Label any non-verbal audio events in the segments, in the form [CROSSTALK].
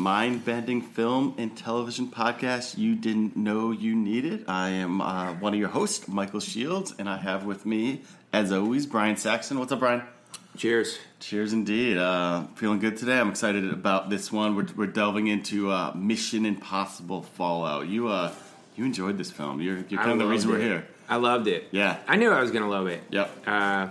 mind bending film and television podcast you didn't know you needed. I am uh, one of your hosts, Michael Shields, and I have with me, as always, Brian Saxon. What's up, Brian? Cheers. Cheers indeed. Uh, feeling good today. I'm excited about this one. We're, we're delving into uh, Mission Impossible Fallout. You uh, you enjoyed this film. You're, you're kind of the reason we're here. I loved it. Yeah. I knew I was gonna love it. Yep. Uh,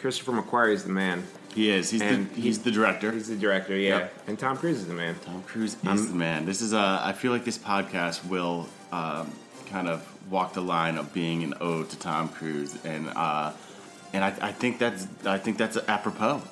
Christopher McQuarrie is the man. He is. He's, the, And he's the director. He's the director. Yeah. Yep. And Tom Cruise is the man. Tom Cruise is the man. This is a. I feel like this podcast will um, kind of walk the line of being an ode to Tom Cruise, and uh, and I, I think that's I think that's apropos.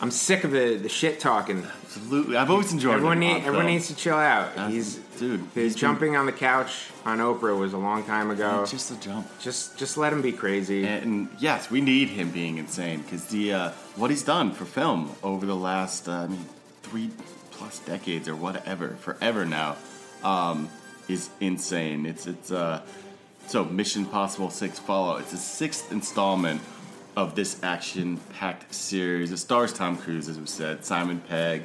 I'm sick of the, the shit talking. Absolutely, I've always enjoyed. Everyone, need, everyone needs to chill out. That's- he's dude. His jumping on the couch on Oprah was a long time ago. just a jump. just just let him be crazy. And yes, we need him being insane because the uh, what he's done for film over the last uh, I mean three plus decades or whatever, forever now, um, is insane. It's it's uh, so Mission Possible Six Fallout. It's the sixth installment of this action-packed series. It stars Tom Cruise, as we said, Simon Pegg,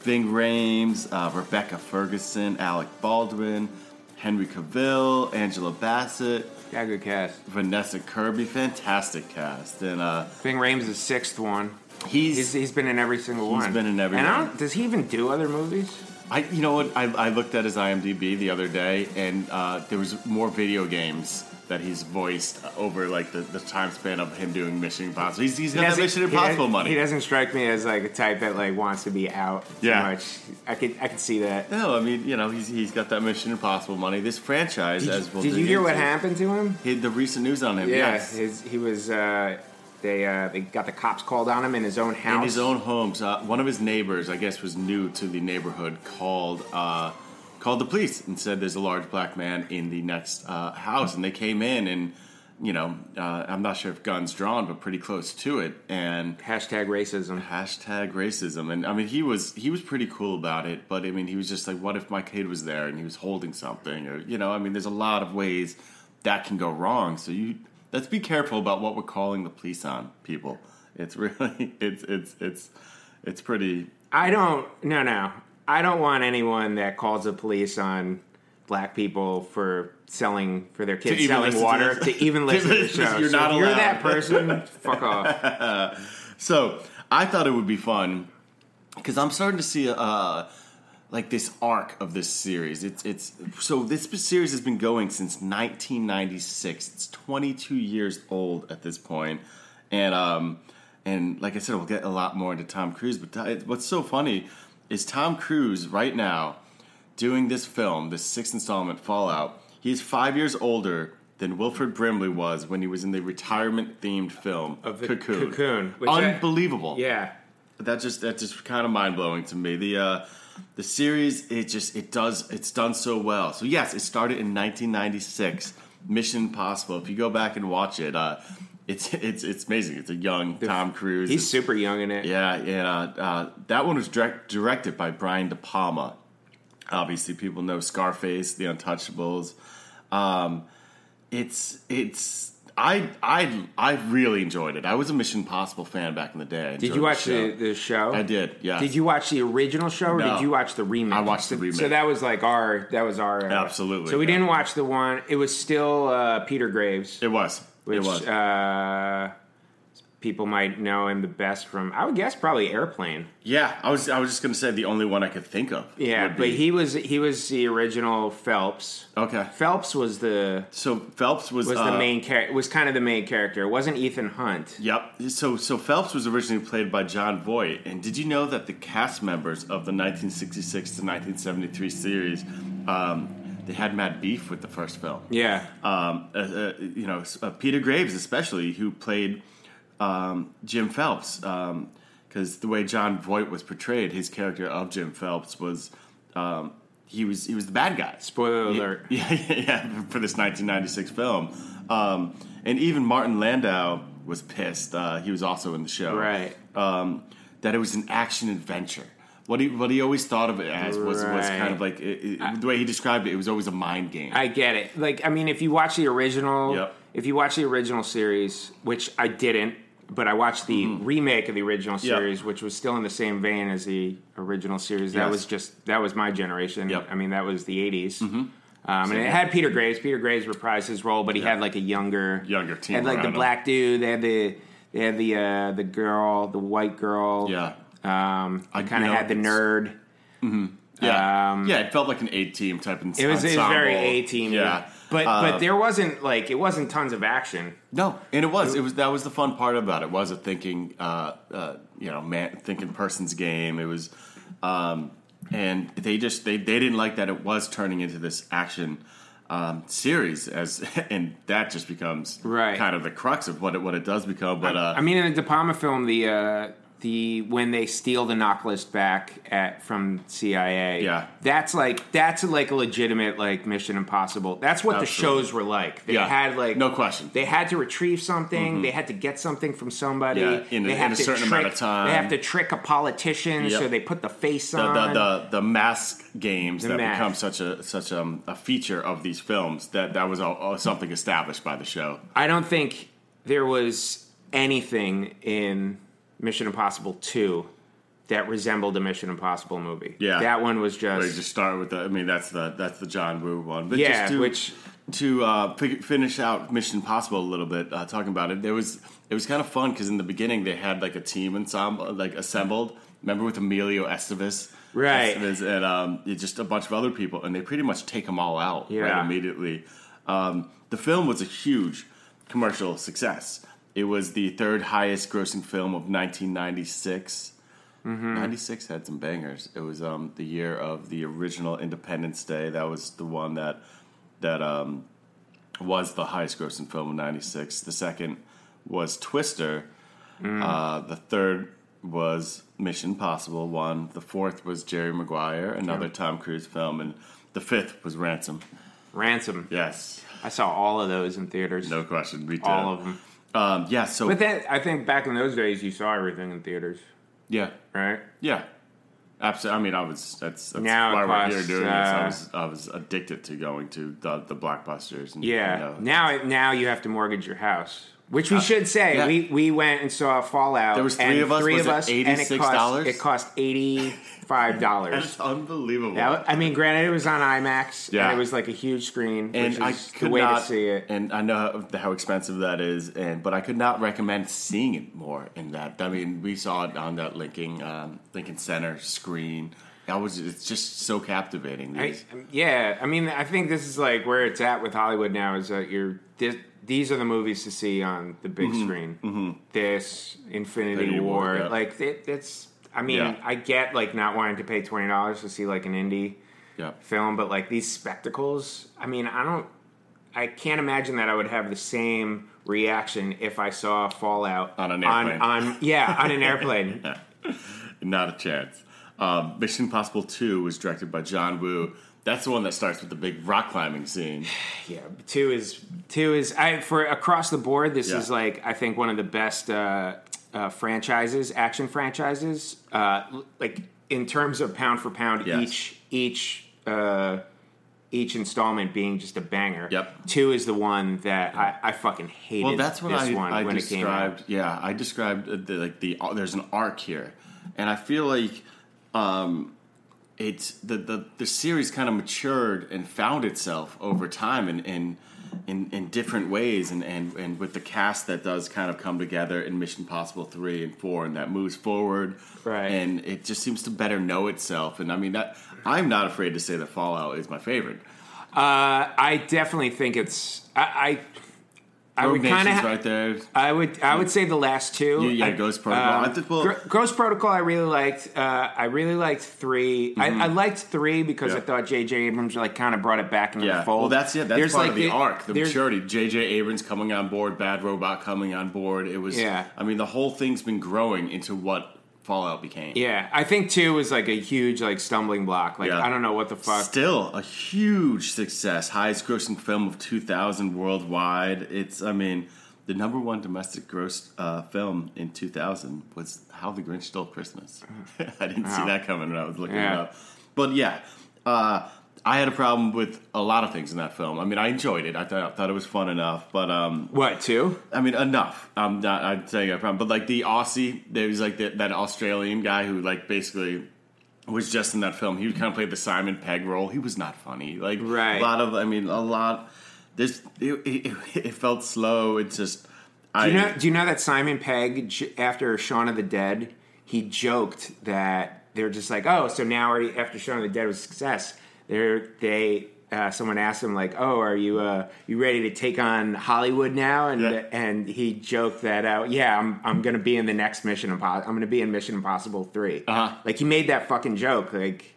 Ving Rhames, uh, Rebecca Ferguson, Alec Baldwin, Henry Cavill, Angela Bassett. yeah, good cast. Vanessa Kirby, fantastic cast, and uh, Ving Rhames is the sixth one. he's, He's, he's been in every single He's one. He's been in every And I one. don't, does he even do other movies? I you know what I, I looked at his IMDb the other day, and uh, there was more video games that he's voiced over like the, the time span of him doing Mission Impossible. He's, he's got that Mission Impossible doesn't- money. He doesn't strike me as like a type that like wants to be out too Yeah. much. I could I could see that. no, I mean you know he's he's got that Mission Impossible money. This franchise, Did, as we'll did you hear what happened to him? He- the recent news on him? Yeah, yes. his, he was. Uh, they uh, they got the cops called on him in his own house. in his own homes. Uh, one of his neighbors, I guess, was new to the neighborhood, called uh, called the police and said there's a large black man in the next uh, house, and they came in and. You know, uh, I'm not sure if guns drawn, but pretty close to it, and Hashtag racism. hashtag racism. And I mean, he was he was pretty cool about it, but I mean, he was just like, what if my kid was there and he was holding something, or you know, I mean, there's a lot of ways that can go wrong. So you let's be careful about what we're calling the police on people. It's really [LAUGHS] it's it's it's it's pretty. I don't. No, no. I don't want anyone that calls the police on black people for selling for their kids selling listen to water to even listen to the [LAUGHS] show. You're So not you're that person. [LAUGHS] fuck off. So I thought it would be fun because I'm starting to see uh, like this arc of this series. It's it's so this series has been going since 1996. It's 22 years old at this point, and um and like I said, we'll get a lot more into Tom Cruise. But what's so funny is Tom Cruise right now doing this film, this sixth installment, Fallout. He's five years older than Wilfred Brimley was when he was in the retirement themed film Of the Cocoon. Cocoon, which I- Unbelievable. Yeah. that just that just kind of mind blowing to me. The uh, the series it just it does it's done so well. So yes, it started in 1996. Mission Impossible. If you go back and watch it, uh, it's it's it's amazing. It's a young Tom Cruise. He's super young in it. Yeah, and uh, uh, that one was direct, directed by Brian De Palma. Obviously, people know Scarface, The Untouchables. Um, it's it's I I I really enjoyed it. I was a Mission Impossible fan back in the day. Did you watch the the, the show? I did. Yeah. Did you watch the original show or No. did you watch the remake? I watched the So- remake. So that was like our that was our uh, Absolutely, So we yeah. didn't watch the one. It was still uh, Peter Graves, It was. Which it was. Uh, people might know him the best from. I would guess probably Airplane. yeah, I was. I was just gonna say the only one I could think of. Yeah, but he was he was the original Phelps. okay. Phelps was the So Phelps was was uh, the main character. Was kind of the main character. It wasn't Ethan Hunt. Yep. So so Phelps was originally played by Jon Voight, and did you know that the cast members of the 1966 to 1973 series, um, they had mad beef with the first film. Yeah, Um, uh, uh, you know, uh, Peter Graves especially, who played um, Jim Phelps, because the way Jon Voight was portrayed, his character of Jim Phelps was. Um, he was he was the bad guy. Spoiler alert. Yeah, [LAUGHS] yeah, yeah, for this 1996 film. Um, and even Martin Landau was pissed. Uh, he was also in the show. Right. Um, that it was an action adventure. What he what he always thought of it as was, was Right. kind of like it, it, the way he described it. It was always a mind game. I get it. Like, I mean, if you watch the original, Yep. if you watch the original series, which I didn't, but I watched the Mm-hmm. remake of the original series, which was still in the same vein as the original series. That Yes. was just that was my generation. Yep. Mm-hmm. I mean, that was the '80s. Um, and it had Peter Graves. Peter Graves reprised his role, but he had like a younger, Younger team Had like the him. black dude. They had the they had the uh, the girl, the white girl. yeah. Um, I- kind of had the nerd. Yeah. Um, yeah, it felt like an A team type of It was, it was very A team. Yeah. But Uh, but there wasn't like it wasn't tons of action. No, and it was. It was that was the fun part about it. Was a thinking, uh, uh, you know, man, thinking person's game. It was, um, and they just they they didn't like that it was turning into this action um, series as, [LAUGHS] and that just becomes Right. kind of the crux of what it what it does become. But uh, I mean, in the De Palma film, the uh, the when they steal the knock list back at from CIA, Yeah. that's like that's like a legitimate like Mission Impossible. That's what the shows were like. They Yeah. had like No question. They had to retrieve something. Mm-hmm. They had to get something from somebody. Yeah, in a- they in a certain trick, amount of time. They have to trick a politician, Yep. so they put the face the, on. the, the the mask games The that mask. become such a such a, a feature of these films that that was something established by the show. I don't think there was anything in Mission Impossible 2 that resembled a Mission Impossible movie. Yeah. That one was just. just start with the. I mean, that's the that's the John Woo one. But Yeah, just to, which- to uh, fi- finish out Mission Impossible a little bit, uh, talking about it, there was it was kind of fun because in the beginning they had like a team ensemble, like assembled. Remember with Emilio Estevez, Right. Estevez and um, just a bunch of other people, and they pretty much take them all out right immediately. Um, the film was a huge commercial success. It was the third highest grossing film of 1996. Mm-hmm. 96 had some bangers. It was um, the year of the original Independence Day. That was the one that that um, was the highest grossing film of 96. The second was Twister. Mm. Uh, the third was Mission Possible 1. The fourth was Jerry Maguire, another Tom Cruise film. And the fifth was Ransom. Ransom. Yes, I saw all of those in theaters. no question. Me too. all of them. Um, yeah, so. But then I think back in those days, you saw everything in theaters, yeah, right? yeah. Absolutely. I mean, I was. That's, that's Now why we're here costs, doing this. I uh, was. I was addicted to going to the the blockbusters. And, Yeah. you know, Now, now you have to mortgage your house. Which we should say, yeah. we, we went and saw Fallout. There was three of us. Three Was of it us, it cost $86? it cost eighty five dollars. [LAUGHS] That's unbelievable. That, I mean, granted, it was on IMAX, Yeah. and it was like a huge screen, and which I could not, to see it. And I know how, how expensive that is, and but I could not recommend seeing it more in that. I mean, we saw it on that Lincoln um, Lincoln Center screen. That was it's just so captivating. I, yeah, I mean, I think this is like where it's at with Hollywood now. Is that you're this, these are the movies to see on the big screen. This Infinity, Mm-hmm. Infinity War, War, like it, it's. I mean, Yeah. I get like not wanting to pay twenty dollars to see like an indie yeah, film, but like these spectacles. I mean, I don't. I can't imagine that I would have the same reaction if I saw Fallout On an On, airplane. on yeah, on an [LAUGHS] airplane. [LAUGHS] not a chance. Um, Mission Impossible Two was directed by John Woo. That's the one that starts with the big rock climbing scene. [SIGHS] Yeah, two is two is I for across the board. This Yeah. is like I think one of the best uh, uh, franchises, action franchises. Uh, l- like in terms of pound for pound, Yes. each each uh, each installment being just a banger. Yep. Two is the one that I, I fucking hated. Well, that's what this I, one I when it came out. described. Yeah, I described uh, the, like the uh, there's an arc here, and I feel like um, it's the, the the series kind of matured and found itself over time in in, in, in different ways, and, and and with the cast that does kind of come together in Mission Possible three and four, and that moves forward, Right. And it just seems to better know itself, and I mean that I'm not afraid to say that Fallout is my favorite. Uh, I definitely think it's I I, Rogue would kind of right there. I would I would say the last two. Yeah, yeah, I- Ghost Protocol. um, I think- well- Gr- Ghost Protocol, I really liked. Uh, I really liked 3 I, I liked three because Mm-hmm. Yeah. I thought J.J. Abrams like kind of brought it back into Yeah, the fold. well, that's yeah, that's There's, part like, of the, arc, the maturity. J.J. Abrams coming on board, Bad Robot coming on board. It was, Yeah. I mean, the whole thing's been growing into what Fallout became. Yeah, I think two was like a huge like stumbling block. Like Yeah. I don't know what the fuck. Still a huge success, highest grossing film of 2000 worldwide. It's, I mean, the number one domestic gross uh, film in 2000 was How the Grinch Stole Christmas. [LAUGHS] I didn't see that coming when I was looking it up. But yeah, uh, I had a problem with a lot of things in that film. I mean, I enjoyed it. I thought, thought it was fun enough, but um, What two? I mean, enough. I'm not. I'm saying I problem, but like the Aussie, there was like that, that Australian guy who like basically was just in that film. He kind of played the Simon Pegg role. He was not funny. Like Right. a lot of. I mean, a lot. There's. It, it, it felt slow. It just. I Do you know? Do you know that Simon Pegg after Shaun of the Dead, he joked that they're just like, oh, so now after Shaun of the Dead was a success, they're they. Uh, someone asked him like, "Oh, are you uh, you ready to take on Hollywood now?" And Yeah. and he joked that, uh, "Yeah, I'm I'm gonna be in the next Mission Impossible. I'm gonna be in Mission Impossible 3 Uh-huh. Like he made that fucking joke. Like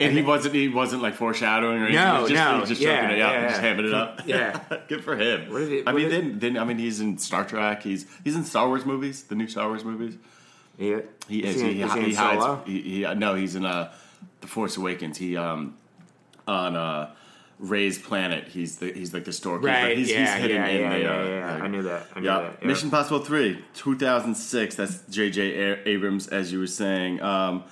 and he wasn't. He wasn't like foreshadowing or anything. No, he was just, no, he was just yeah, joking it out, yeah, and just yeah. hamming it up. Yeah. [LAUGHS] good for him. What did he- I mean, did- then, then I mean, he's in Star Trek. He's he's in Star Wars movies, the new Star Wars movies. he, He is is. he, He, is he, he in hides. Solo? He, he, no, he's in uh, the Force Awakens. He um on uh, Rey's planet. He's the he's like the storekeeper. Right, He's, yeah, he's hidden yeah, in yeah, the. yeah, uh, yeah. like- I knew that. I knew yeah. that, yeah. Mission Possible Three, 2006. That's J.J. A- Abrams, as you were saying. Um,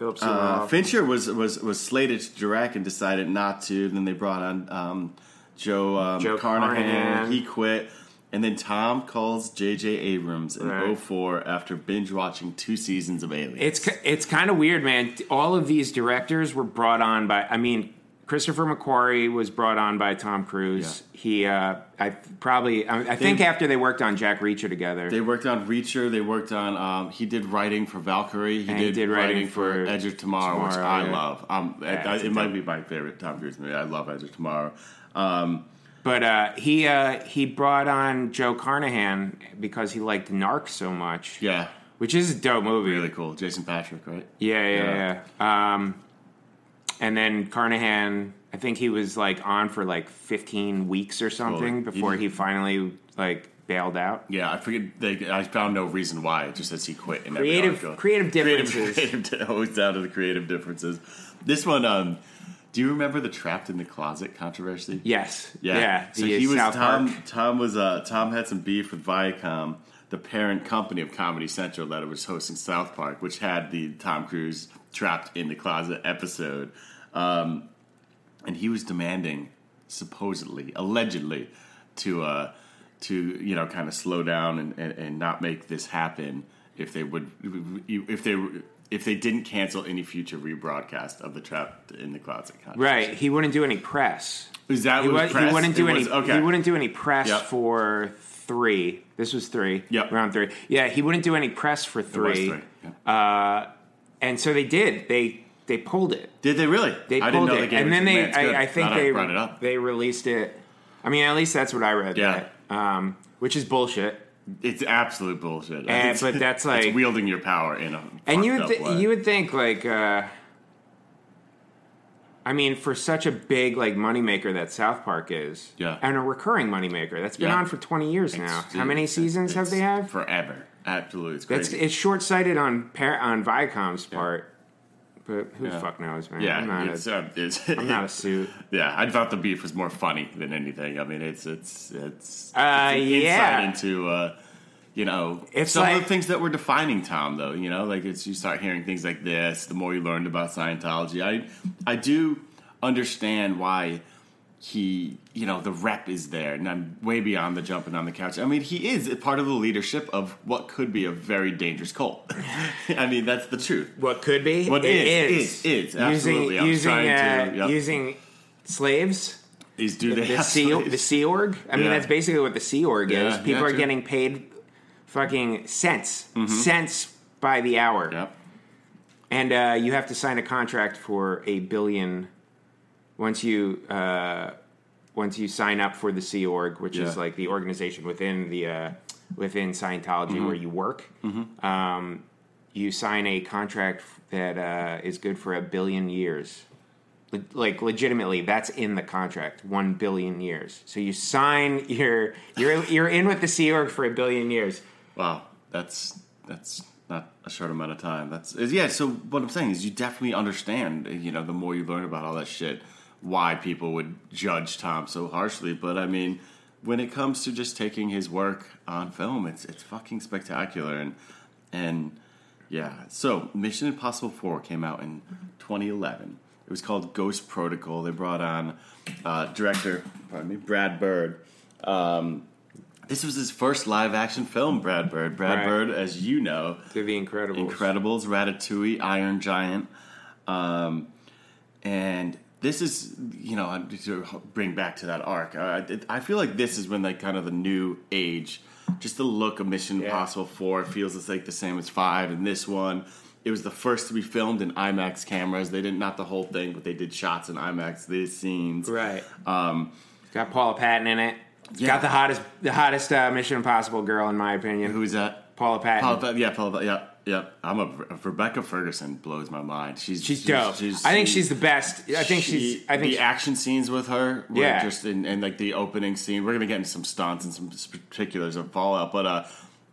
uh, Fincher was, was was slated to direct and decided not to. Then they brought on um, Joe, um, Joe Carnahan. Carnahan. He quit. And then Tom calls J.J. Abrams in Right. 04 after binge watching two seasons of Alias. It's it's kind of weird, man. All of these directors were brought on by. I mean, Christopher McQuarrie was brought on by Tom Cruise. He, uh, I probably, I, I think after they worked on Jack Reacher together. They worked on Reacher. They worked on. Um, he did writing for Valkyrie. He did, he did writing for Edge of Tomorrow, which I yeah. love. Um, Yeah, it, it's a it might be my favorite Tom Cruise movie. I love Edge of Tomorrow. Um, but uh, he uh, he brought on Joe Carnahan because he liked Narc so much. yeah, which is a dope movie. really cool. Jason Patric, right? Yeah, yeah, yeah. Um, and then Carnahan, I think he was like on for like 15 weeks or something Well, before he- he finally like bailed out. Yeah, I forget. They, I found no reason why. It just says he quit. In every Creative- article. creative differences. [LAUGHS] Creative, creative, always down to the creative differences. This one. Um, do you remember the trapped in the closet controversy? Yes. Yeah. Yeah. So the he was South Tom. Park. Tom was uh, Tom had some beef with Viacom, the parent company of Comedy Central that was hosting South Park, which had the Tom Cruise trapped in the closet episode, um, and he was demanding, supposedly, allegedly, to uh, to you know kind of slow down and, and, and not make this happen if they would if they if they didn't cancel any future rebroadcast of the trapped in the closet. Right. He wouldn't do any press. Is that He, was he wouldn't do It any. was- okay. He wouldn't do any press Yep. for three. This was three. Yep. Round three. Yeah. He wouldn't do any press for three. three, yeah. Uh, and so they did. They they pulled it. Did they really? They I pulled didn't know it, they gave and it then to they. Matt's good. I, I think Glad they brought it up. they released it. I mean, at least that's what I read. Yeah. that, um, which is bullshit. It's absolute bullshit. And- It's- but that's [LAUGHS] it's like- wielding your power in a And you would th- you would think like. Uh, I mean, for such a big like moneymaker that South Park is, Yeah. and a recurring moneymaker that's been Yeah. on for twenty years now. It's- How many it's- seasons have they had? Forever. Absolutely, it's That's crazy. it's short sighted on par- on Viacom's part, but who the Yeah. fuck knows, man? yeah, I'm not, it's, a, uh, it's, I'm not a [LAUGHS] suit. Yeah, I thought the beef was more funny than anything. I mean, it's it's it's, Uh, it's yeah. insight into uh, you know It's some of the things that were defining Tom, though. You know, like it's you start hearing things like this. The more you learned about Scientology, I I do understand why he you know the rep is there, and I'm way beyond the jumping on the couch. I mean, he is a part of the leadership of what could be a very dangerous cult. [LAUGHS] I mean, that's the truth. What could be? What It is, is, is, absolutely. I Using using uh, to- yep. using slaves. Is do they the Sea, slaves? the Sea Org. I mean, Yeah. that's basically what the Sea Org is. Yeah, People yeah, are true. getting paid fucking cents, cents by the hour, Yep. and uh, you have to sign a contract for a billion once you uh, once you sign up for the Sea Org, which is like the organization within the uh, within Scientology Mm-hmm. where you work. Um, you sign a contract that uh, is good for a billion years. Le- Like legitimately, that's in the contract. One billion years. So you sign. [LAUGHS] You're you're you're in with the Sea Org for a billion years. Wow, that's that's not a short amount of time. That's is- yeah. So what I'm saying is, you definitely understand. You know, the more you learn about all that shit, why people would judge Tom so harshly. But I mean, when it comes to just taking his work on film, it's it's fucking spectacular. And and yeah. So Mission Impossible Four came out in 2011. It was called Ghost Protocol. They brought on uh, director, pardon me, Brad Bird. Um, this was his first live action film, Brad Bird. Brad Right. Bird, as you know, To the Incredibles. Incredibles, Ratatouille, Iron Giant. Um, and this is, you know, to bring back to that arc. Uh, I feel like this is when, like, kind of the new age, just the look of Mission Yeah. Impossible 4 feels it's like the same as 5. And this one, it was the first to be filmed in IMAX cameras. They didn't, the whole thing, but they did shots in IMAX, these scenes. Right. Um, It's got Paula Patton in it. It's Yeah. got the hottest the hottest uh, Mission Impossible girl in my opinion. who's that? Paula Patton. Paula, yeah, Paula, yeah, yeah. I'm a Rebecca Ferguson blows my mind. She's She's dope. I think she's the best. I think she- she's. I think the action scenes with her, Yeah. just in, and like the opening scene. We're gonna get into some stunts and some particulars of Fallout, but uh,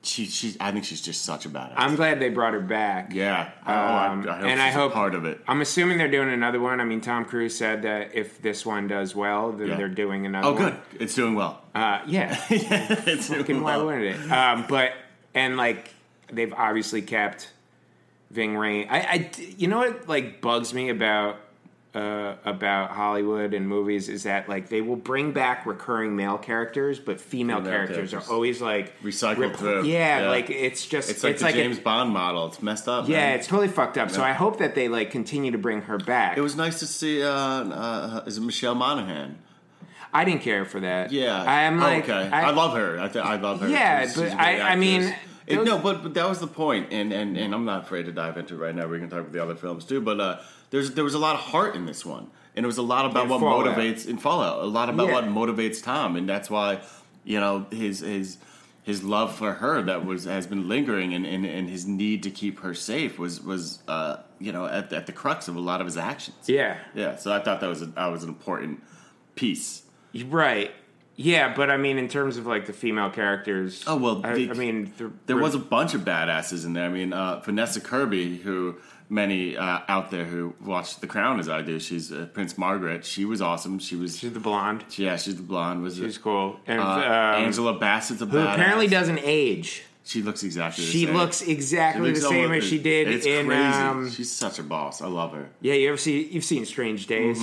she, she, I think she's just such a badass. I'm glad they brought her back. yeah, Um, oh, I, I hope and she's I a hope part of it. I'm assuming they're doing another one. I mean, Tom Cruise said that if this one does well, then Yeah. they're doing another Oh, good, it's doing well. Uh, yeah. [LAUGHS] it's doing Fucking why well. wouldn't it? Um, but and like they've obviously kept Ving Rhames. I, I, you know what like bugs me about uh, about Hollywood and movies is that like they will bring back recurring male characters, but female, Female characters, characters. are always like Recycled through. Yeah, Yeah. like it's just It's like the a- James Bond model. It's messed up. yeah, man. it's totally fucked up. So I hope that they like continue to bring her back. It was nice to see. Uh, uh, is it Michelle Monaghan? I didn't care for that. Yeah, I'm Oh, like, okay. I, love her. I, th- I love her. Yeah, She's- but she's I- I mean, It- no, but, but that was the point, and, and and I'm not afraid to dive into it right now. We can talk about the other films too, but uh, there's there was a lot of heart in this one, and it was a lot about what Fallout. motivates in Fallout, a lot about Yeah. what motivates Tom, and that's why you know his his his love for her that was has been lingering, and, and, and his need to keep her safe was was uh, you know at, at the crux of a lot of his actions. yeah, yeah. So I thought that was a, that was an important piece. right. Yeah, but I mean, in terms of like the female characters. Oh, well, I, the- I mean, the, There was a bunch of badasses in there. I mean, uh, Vanessa Kirby, who many uh, out there who watch The Crown as I do, she's uh, Prince Margaret. She was awesome. She was, she's the blonde. yeah, she's the blonde. Was She's it? cool, and Uh, um, Angela Bassett's a who badass. apparently doesn't age. She looks exactly. the She same. looks exactly She looks the same as she did It's in. crazy. Um, she's such a boss. I love her. yeah, you ever see? You've seen Strange Days.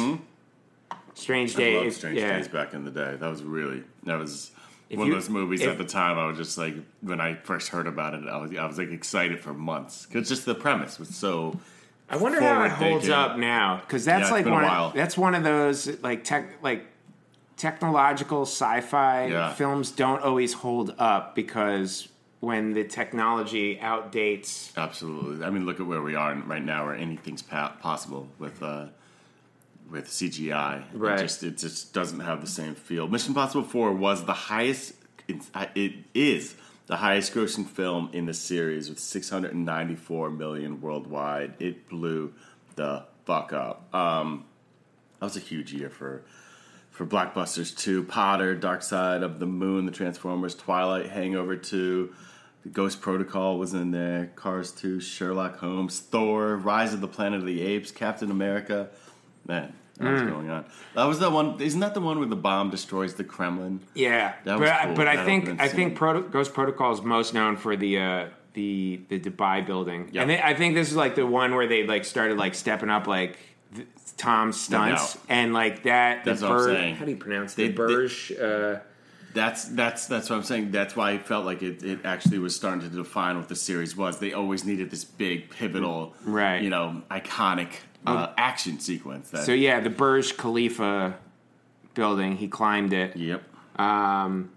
Strange Mm-hmm. I Days. loved Strange yeah. Days back in the day. That was really that was. If one you- of those movies if- at the time, I was just like, when I first heard about it, I was, I was like excited for months because just the premise was so. I wonder how it holds up now because that's Yeah, like one. Of, that's one of those like tech like technological sci-fi Yeah. films don't always hold up because when the technology outdates. Absolutely. I mean, look at where we are right now, where anything's pa- possible with uh, with CGI. Right. It just it just doesn't have the same feel. Mission Impossible Four was the highest. It's, it is the highest grossing film in the series with 694 million worldwide. It blew the fuck up. Um, that was a huge year for for blockbusters too. Potter, Dark Side of the Moon, The Transformers, Twilight, Hangover Two. The Ghost Protocol was in there. Cars 2, Sherlock Holmes, Thor, Rise of the Planet of the Apes, Captain America. Man, what's Mm. going on? That was the one. Isn't that the one where the bomb destroys the Kremlin? Yeah, That was but cool. but I think I think. Proto- Ghost Protocol is most known for the uh, the the Dubai building, Yeah. and they, I think this is like the one where they like started like stepping up like th- Tom's stunts doubt. and like that. That's the what I'm saying. How do you pronounce They- the Burj? uh, That's that's that's what I'm saying. That's why I felt like it, it actually was starting to define what the series was. They always needed this big, pivotal, Right. You know, iconic uh, action sequence. That, so yeah, the Burj Khalifa building. He climbed it. Yep. Um,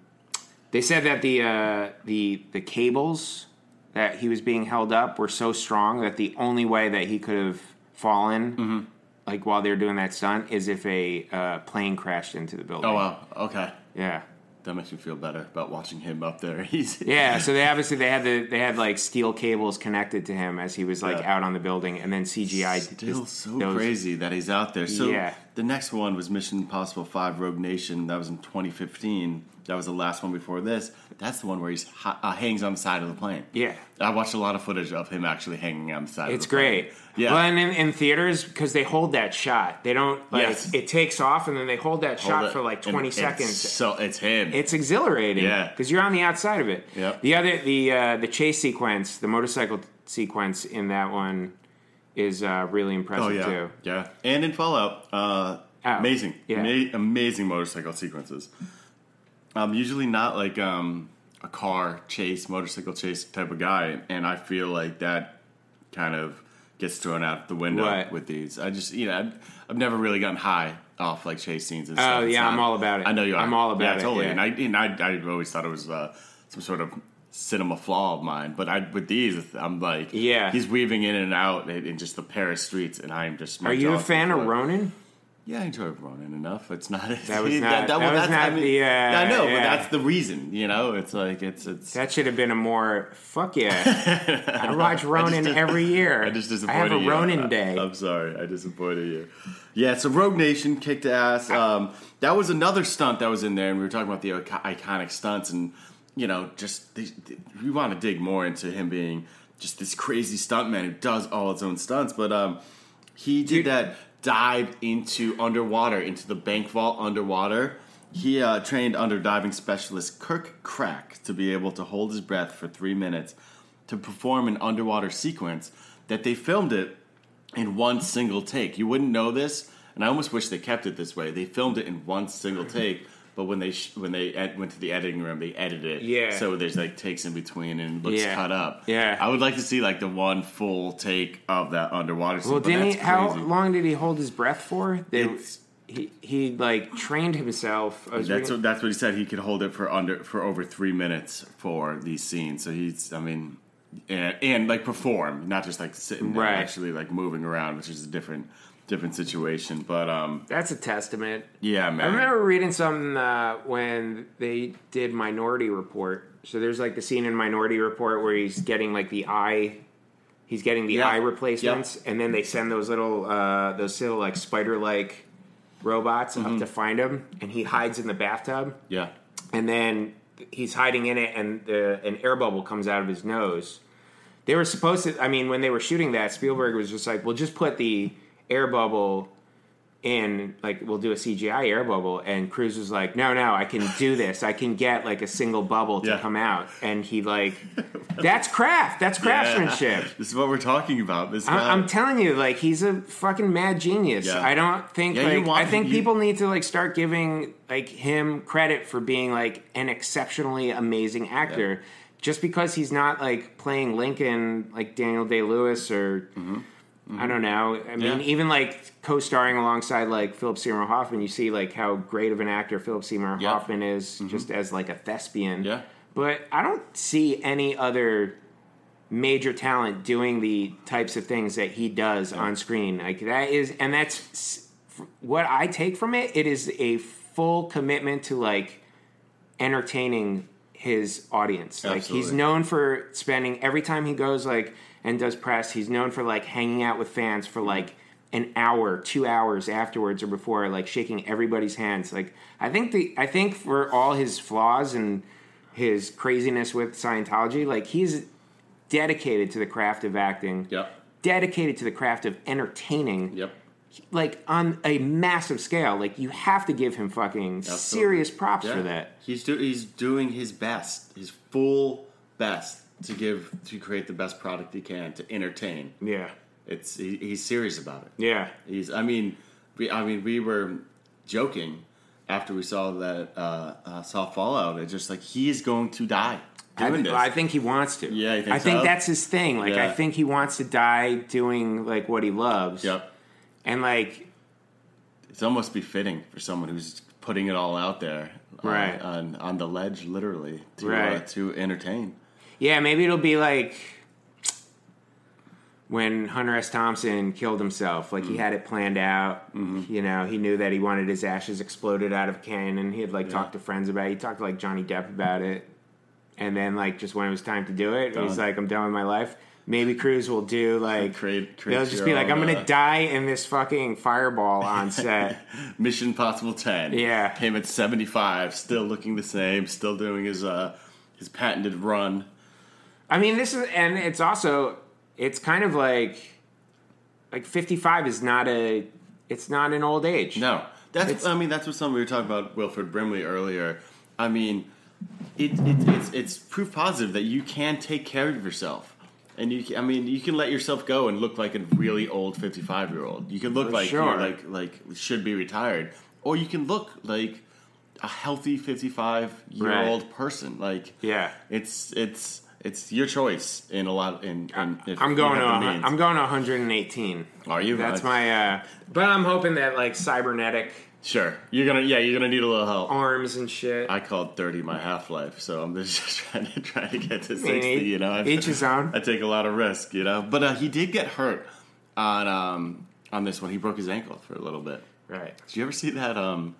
they said that the uh, the the cables that he was being held up were so strong that the only way that he could have fallen, Mm-hmm. like while they were doing that stunt, is if a uh, plane crashed into the building. Oh wow. Okay. Yeah, That makes me feel better about watching him up there. [LAUGHS] He's yeah. So they obviously they had the they had like steel cables connected to him as he was like Yeah. out on the building, and then CGI Still so those- crazy that he's out there. So Yeah. the next one was Mission Impossible Five: Rogue Nation. That was in 2015. That was the last one before this. That's the one where he's ha- uh, hangs on the side of the plane. Yeah. I watched a lot of footage of him actually hanging on the side. It's of the plane. It's great. Yeah. Well, and in, in theaters because they hold that shot, they don't like Yes. it takes off and then they hold that Hold shot it. for like And twenty it's seconds. So it's him. It's exhilarating, Yeah. because you're on the outside of it. Yeah. The other, the uh, the chase sequence, the motorcycle sequence in that one is uh, really impressive oh yeah, too. yeah. And in Fallout, uh, Oh, amazing, yeah. Ama- amazing motorcycle sequences. I'm usually not like um, a car chase, motorcycle chase type of guy, and I feel like that kind of gets thrown out the window What? with these. I just, you know, I've, I've never really gotten high off like chase scenes and Oh, stuff. It's yeah, I'm all about it. I know you are. I'm all about yeah, it, Totally, yeah. and I, and I, I always thought it was uh, some sort of cinema flaw of mine, but I with these, I'm like, Yeah. he's weaving in and out in, in just the Paris streets, and I'm just. Are you a fan of. Ronin? Yeah, I enjoy Ronin enough. It's not. [LAUGHS] That was [LAUGHS] not- that was that's, not the, uh, I know, yeah. but that's the reason. You know, it's like it's it's. That should have been a more fuck yeah. [LAUGHS] I watch Ronin dis- every year. I just disappointed. You. I have a you. Ronin day. I'm sorry, I disappointed you. Yeah, so Rogue Nation kicked ass. Um, that was another stunt that was in there, and we were talking about the iconic stunts, and you know, just the, the- we want to dig more into him being just this crazy stuntman who does all his own stunts. But um, he did Dude. that dive into underwater, into the bank vault underwater. He uh, trained under diving specialist Kirk Krack to be able to hold his breath for three minutes to perform an underwater sequence that they filmed it in one single take. You wouldn't know this, and I almost wish they kept it this way. They filmed it in one single take, but when they sh- when they ed- went to the editing room, they edited it. Yeah. So there's like takes in between and it looks Yeah. cut up. Yeah. I would like to see like the one full take of that underwater scene. well, but didn't he? that's How crazy. long did he hold his breath for? They, It's- he he like trained himself. I was That's reading- what, that's what he said. He could hold it for under for over three minutes for these scenes. So he's, I mean, and, and like perform, not just like sitting there, Right. actually like moving around, which is a different different situation. But um, That's a testament. yeah, man. I remember reading something uh, when they did Minority Report. So there's like the scene in Minority Report where he's getting like the eye, he's getting the Yeah. eye replacements, and then they send those little uh, those little like spider like robots Mm-hmm. up to find him, and he hides in the bathtub, yeah, and then he's hiding in it, and the, an air bubble comes out of his nose. They were supposed to. I mean, when they were shooting that, Spielberg was just like, "Well, just put the air bubble in. Like, we'll do a CGI air bubble." And Cruise was like, "No, no, I can do this. I can get like a single bubble to Yeah. come out." And he like, [LAUGHS] "That's craft. That's craftsmanship." Yeah. This is what we're talking about. This. I- I'm telling you, like he's a fucking mad genius. Yeah. I don't think like want- I think you- people need to like start giving like him credit for being like an exceptionally amazing actor. Just because he's not like playing Lincoln like Daniel Day Lewis or mm-hmm. I don't know. I mean, Mm-hmm. Yeah. even like co-starring alongside like Philip Seymour Hoffman, you see like how great of an actor Philip Seymour Yeah. Hoffman is just as like a thespian. Yeah. But I don't see any other major talent doing the types of things that he does on screen. Like that is, and that's what I take from it. It is a full commitment to like entertaining his audience. Like he's known for spending every time he goes like and does press. He's known for like hanging out with fans for mm-hmm. like an hour, two hours afterwards or before, like shaking everybody's hands. Like I think the I think for all his flaws and his craziness with Scientology. Like he's dedicated to the craft of acting. Yep. Dedicated to the craft of entertaining. Yep. Like on a massive scale. Like you have to give him fucking serious props for that. He's do, he's doing his best, his full best to give to create the best product he can to entertain. Yeah. It's he, he's serious about it. Yeah. He's I mean we I mean we were joking after we saw that uh, uh, saw Fallout. It's just like he is going to die I, this. I think he wants to. Yeah, think I think that's his thing. Like I think he wants to die doing like what he loves. yep. And like It's almost befitting for someone who's putting it all out there, uh, Right. on on the ledge, literally to uh, to entertain. Yeah, maybe it'll be like when Hunter S. Thompson killed himself. Like he Mm-hmm. had it planned out. You know, he knew that he wanted his ashes exploded out of a cannon. He had like talked to friends about it. He talked to like Johnny Depp about it. And then like just when it was time to do it, he's like, I'm done with my life. Maybe Cruise will do like Create- create they'll just be like, I'm gonna uh, die in this fucking fireball on [LAUGHS] set. Mission Possible Ten. Yeah. him at seventy five, still looking the same, still doing his uh his patented run. I mean, this is, and it's also, it's kind of like, like 55 is not a, it's not an old age. No, that's It's- I mean that's what some we were talking about Wilfred Brimley earlier. I mean, it, it it's it's proof positive that you can take care of yourself. And you, I mean, you can let yourself go and look like a really old fifty-five-year-old. You can look like sure. you're like like should be retired, or you can look like a healthy fifty-five-year-old person. Like, Yeah. it's it's it's your choice in a lot. In, in I'm going to. I'm going to 118. Are you? That's my, uh, but I'm hoping that like cybernetic sure. You're gonna yeah. You're gonna need a little help. arms and shit. I called thirty my half life, so I'm just [LAUGHS] trying to trying to get to mean, sixty. each- You know, I, each his own. I take a lot of risk, you know. But uh, he did get hurt on um, on this one. He broke his ankle for a little bit. right. Did you ever see that um,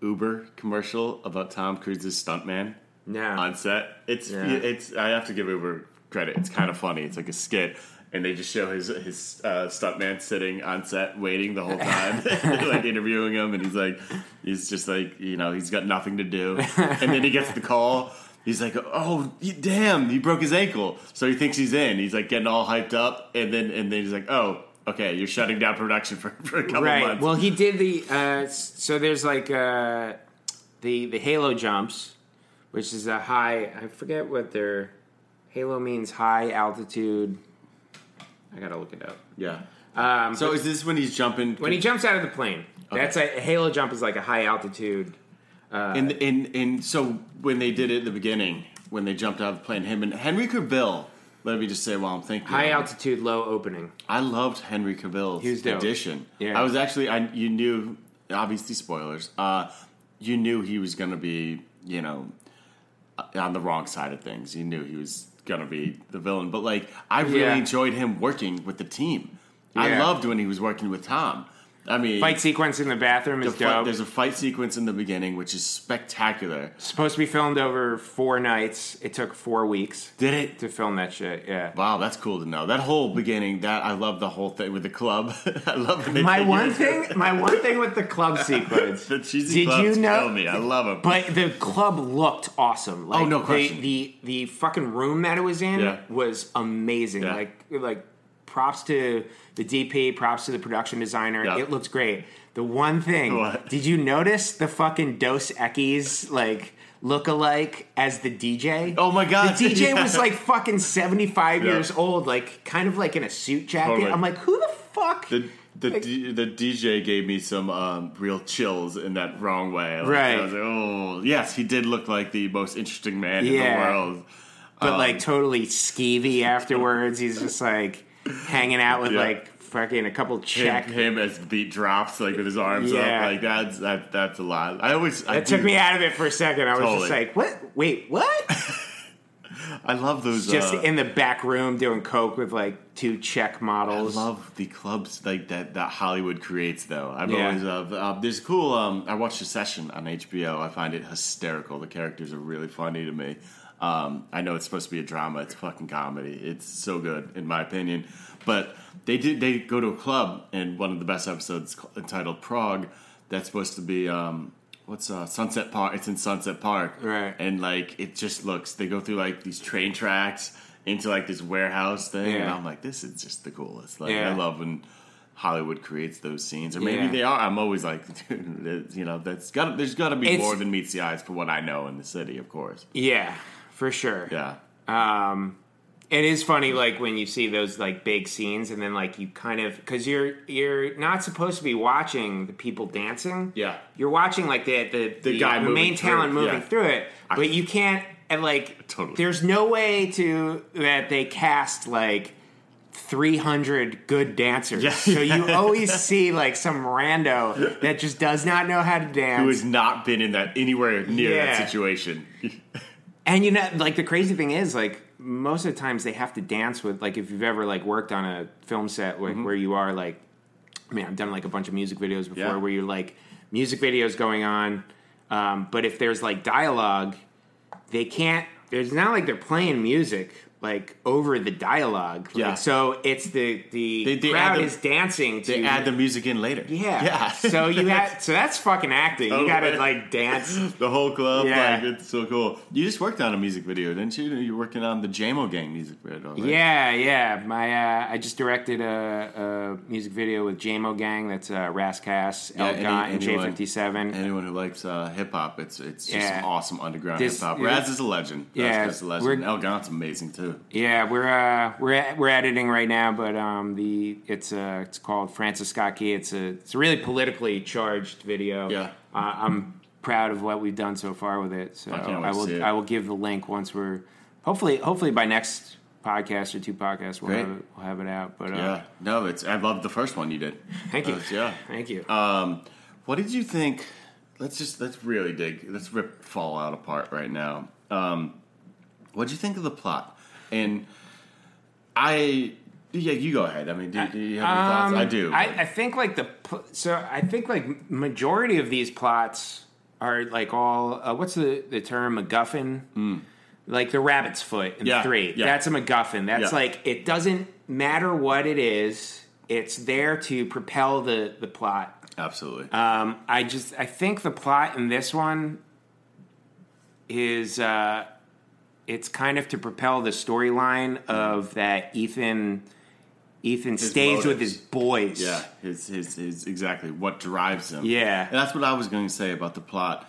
Uber commercial about Tom Cruise's stuntman No. on set? It's Yeah. it's. I have to give Uber credit. It's kind of funny. It's like a skit. And they just show his his uh, stuntman sitting on set, waiting the whole time, [LAUGHS] [LAUGHS] like interviewing him, and he's like, he's just like, you know, he's got nothing to do, and then he gets the call. He's like, oh damn, he broke his ankle, so he thinks he's in. He's like getting all hyped up, and then and then he's like, oh, okay, you're shutting down production for, for a couple right. months. Well, he did the, uh, so there's like, uh, the, the Halo jumps, which is a high, I forget what their, Halo means high altitude. I gotta look it up. yeah. Um, So is this when he's jumping? when he jumps out of the plane, that's a, a halo jump is like a high altitude. And in in so when they did it at the beginning, when they jumped out of the plane, him and Henry Cavill. Let me just say while I'm thinking, High altitude, low opening. I loved Henry Cavill's addition. Yeah. I was actually I you knew obviously spoilers. Uh, you knew he was going to be you know on the wrong side of things. You knew he was going to be the villain, but like I really Yeah. enjoyed him working with the team. I loved when he was working with Tom. I mean, Fight sequence in the bathroom the is fight- dope. there's a fight sequence in the beginning which is spectacular. Supposed to be filmed over four nights. It took four weeks Did it? to film that shit. Yeah. Wow, that's cool to know. That whole beginning, that I love the whole thing with the club. [LAUGHS] I love My one thing, my one thing with the club [LAUGHS] sequence. The cheesy Did clubs you know? kill me. I love them. But the club looked awesome. Oh, like, Oh, no the- question. The, the fucking room that it was in Yeah. was amazing. Yeah. Like like props to the DP, props to the production designer. Yeah. It looks great. The one thing, What? did you notice the fucking Dos Equis like look alike as the DJ? Oh my God, The DJ [LAUGHS] yeah. was like fucking seventy five Yeah. years old, like kind of like in a suit jacket. Totally. I'm like, who the fuck? the the, Like- D, the DJ gave me some um, real chills in that wrong way. Like, Right. I was like, oh, yes, he did look like the most interesting man in the world. but Um, like totally skeevy afterwards. He's just like hanging out with Yeah. like fucking a couple check. him as the beat drops, like with his arms Yeah. up, like that's that that's a lot. I always I That took me out of it for a second. I was just like, "What? Wait, what?" [LAUGHS] I love those. just uh, in the back room doing coke with like two check I models. love the clubs like that that Hollywood creates though. I've Yeah. always loved. Uh, there's a cool. Um, I watched Succession on HBO. I find it hysterical. The characters are really funny to me. Um, I know it's supposed to be a drama. It's fucking comedy. It's so good in my opinion. But they did. They go to a club and one of the best episodes entitled Prague. That's supposed to be um, what's uh, Sunset Park. It's in Sunset Park, Right. And like it just looks. They go through like these train tracks into like this warehouse thing, and I'm like, this is just the coolest. Like Yeah. I love when. Hollywood creates those scenes, or maybe Yeah. they are. I'm always like, [LAUGHS] you know, that's got. There's got to be It's- more than meets the eyes for what I know in the city, of course. Yeah, for sure. Yeah, Um, it is funny, like when you see those like big scenes, and then like you kind of because you're you're not supposed to be watching the people dancing. Yeah. you're watching like the the, the, guy the moving main through, talent moving yeah. through it, but you can't. And like, Totally. there's no way to that they cast like. 300 good dancers. Yeah. So you [LAUGHS] always see like some rando that just does not know how to dance. who has not been in that anywhere near Yeah. that situation? [LAUGHS] And you know, like the crazy thing is, like most of the times they have to dance with, like if you've ever like worked on a film set like Mm-hmm. where you are like, I mean, I've done like a bunch of music videos before Yeah. where you're like music videos going on, um, but if there's like dialogue, they can't. There's not like they're playing music like over the dialogue. Like, Yeah. so it's the the They- they crowd the- is dancing to They add the music in later. yeah [LAUGHS] yeah. so you had so that's fucking acting. You got to like dance. [LAUGHS] the whole club. Yeah. Like it's so cool. You just worked on a music video, didn't you? You're working on the JMO Gang music video. Right? Yeah, yeah. My uh, I just directed a, a music video with JMO Gang. That's uh, Rascass, Yeah, El any- Gant, and J Fifty Seven. Anyone who likes uh, hip hop, it's it's just Yeah. awesome underground hip hop. Raz is a legend. Yeah, Raz is a legend. we're- El Gant's amazing too. Yeah, we're uh, we're we're editing right now, but um, the it's uh, it's called Francis Scott Key. It's a it's a really politically charged video. Yeah. uh, I'm proud of what we've done so far with it. So I I will. I will give the link once we're hopefully hopefully by next podcast or two podcasts we'll have it, we'll have it out. But uh, Yeah, no, it's I love the first one you did. thank you, yeah. thank you. Um, what did you think? Let's just let's really dig. Let's rip Fallout apart right now. Um, what did you think of the plot? And I, yeah, you go ahead. I mean, do, do you have any thoughts? Um, I do. I, I think like the so I think like majority of these plots are like all uh, what's the the term MacGuffin? Like the rabbit's foot in. Yeah, three. yeah. That's a MacGuffin. That's Yeah. like it doesn't matter what it is. It's there to propel the the plot. Absolutely. Um, I just I think the plot in this one is uh, it's kind of to propel the storyline of that Ethan Ethan stays with his boys. Yeah, his, his his exactly what drives him. Yeah. and that's what I was going to say about the plot.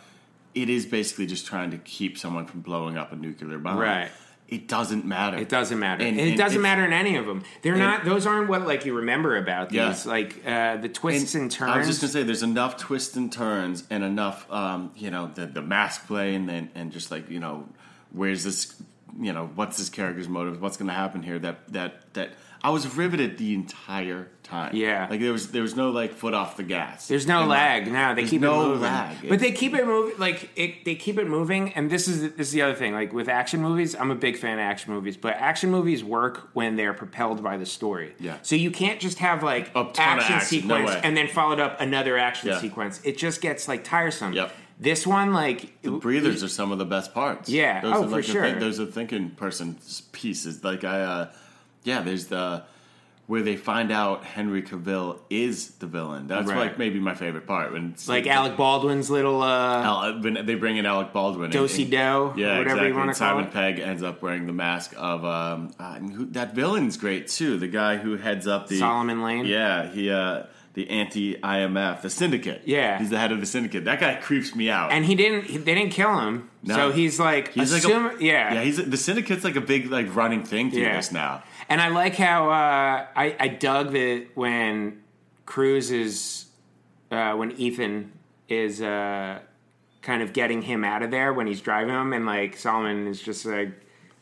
It is basically just trying to keep someone from blowing up a nuclear bomb. Right. It doesn't matter. It doesn't matter. And- And, it and doesn't matter in any of them. They're not. Those aren't what like you remember about Yeah. these. Like uh, the twists and, turns. I was just gonna say, there's enough twists and turns, and enough, um, you know, the the mask play, and then and just like you know, where's this, you know, what's this character's motive? What's gonna happen here? That that that I was riveted the entire time. Yeah. like there was there was no like foot off the gas. There's no And, lag. No, they keep no it moving. lag. But they keep it moving. Like it, they keep it moving. And this is this is the other thing. Like with action movies, I'm a big fan of action movies. But action movies work when they're propelled by the story. Yeah. So you can't just have like A action, action, sequence way. and then followed up another action Yeah. sequence. It just gets like tiresome. Yep. This one, like The breathers are some of the best parts. Yeah. those Oh, are for like the sure. thi- those are thinking person's pieces. Like I, uh, yeah, there's the where they find out Henry Cavill is the villain. That's Right. like maybe my favorite part when it's like Alec Baldwin's little uh, Al- when they bring in Alec Baldwin. and- do-si and- do, Yeah, whatever exactly. you want to call Simon it. Pegg ends up wearing the mask of um, uh, who, that villain's great too. The guy who heads up the Solomon Lane? Yeah, he uh, the anti IMF, the syndicate. Yeah. he's the head of the syndicate. That guy creeps me out. and he didn't. He, they didn't kill him. No. So he's like, He's like assume, a, yeah, yeah. He's the syndicate's like a big like running thing through Yeah. this now. And I like how uh, I, I dug that when Cruise is uh, when Ethan is uh, kind of getting him out of there when he's driving him, and like Solomon is just like.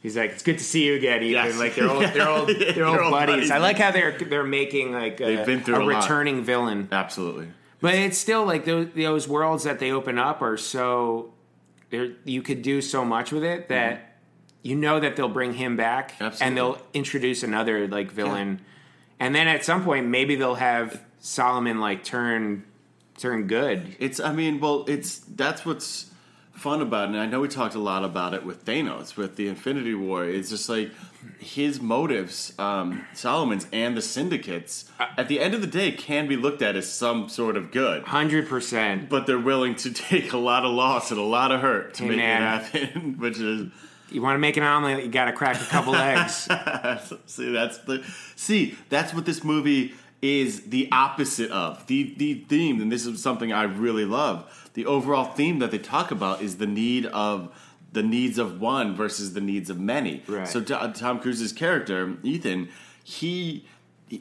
He's like, it's good to see you again, Ethan. Yes. Like they're old, they're old, [LAUGHS] they're They're buddies. buddies. I like how they're they're making like a, They've been through a lot. returning villain. Absolutely. But it's still like those, those worlds that they open up are so there. You could do so much with it that you know that they'll bring him back Mm-hmm. Absolutely. and they'll introduce another like villain, and then at some point maybe they'll have Solomon like turn turn good. It's I mean, well, it's that's what's fun about it, and I know we talked a lot about it with Thanos, with the Infinity War, It's just like his motives, um, Solomon's and the Syndicates, at the end of the day, can be looked at as some sort of good. Hundred percent. But they're willing to [LAUGHS] take a lot of loss and a lot of hurt to Hey, make man. it happen, [LAUGHS] which is You want to make an omelet? You got to crack a couple [LAUGHS] eggs. see that's the see that's what this movie is the opposite of the the theme and this is something i really love the overall theme that they talk about is the need of the needs of one versus the needs of many Right. so To- uh, tom cruise's character ethan he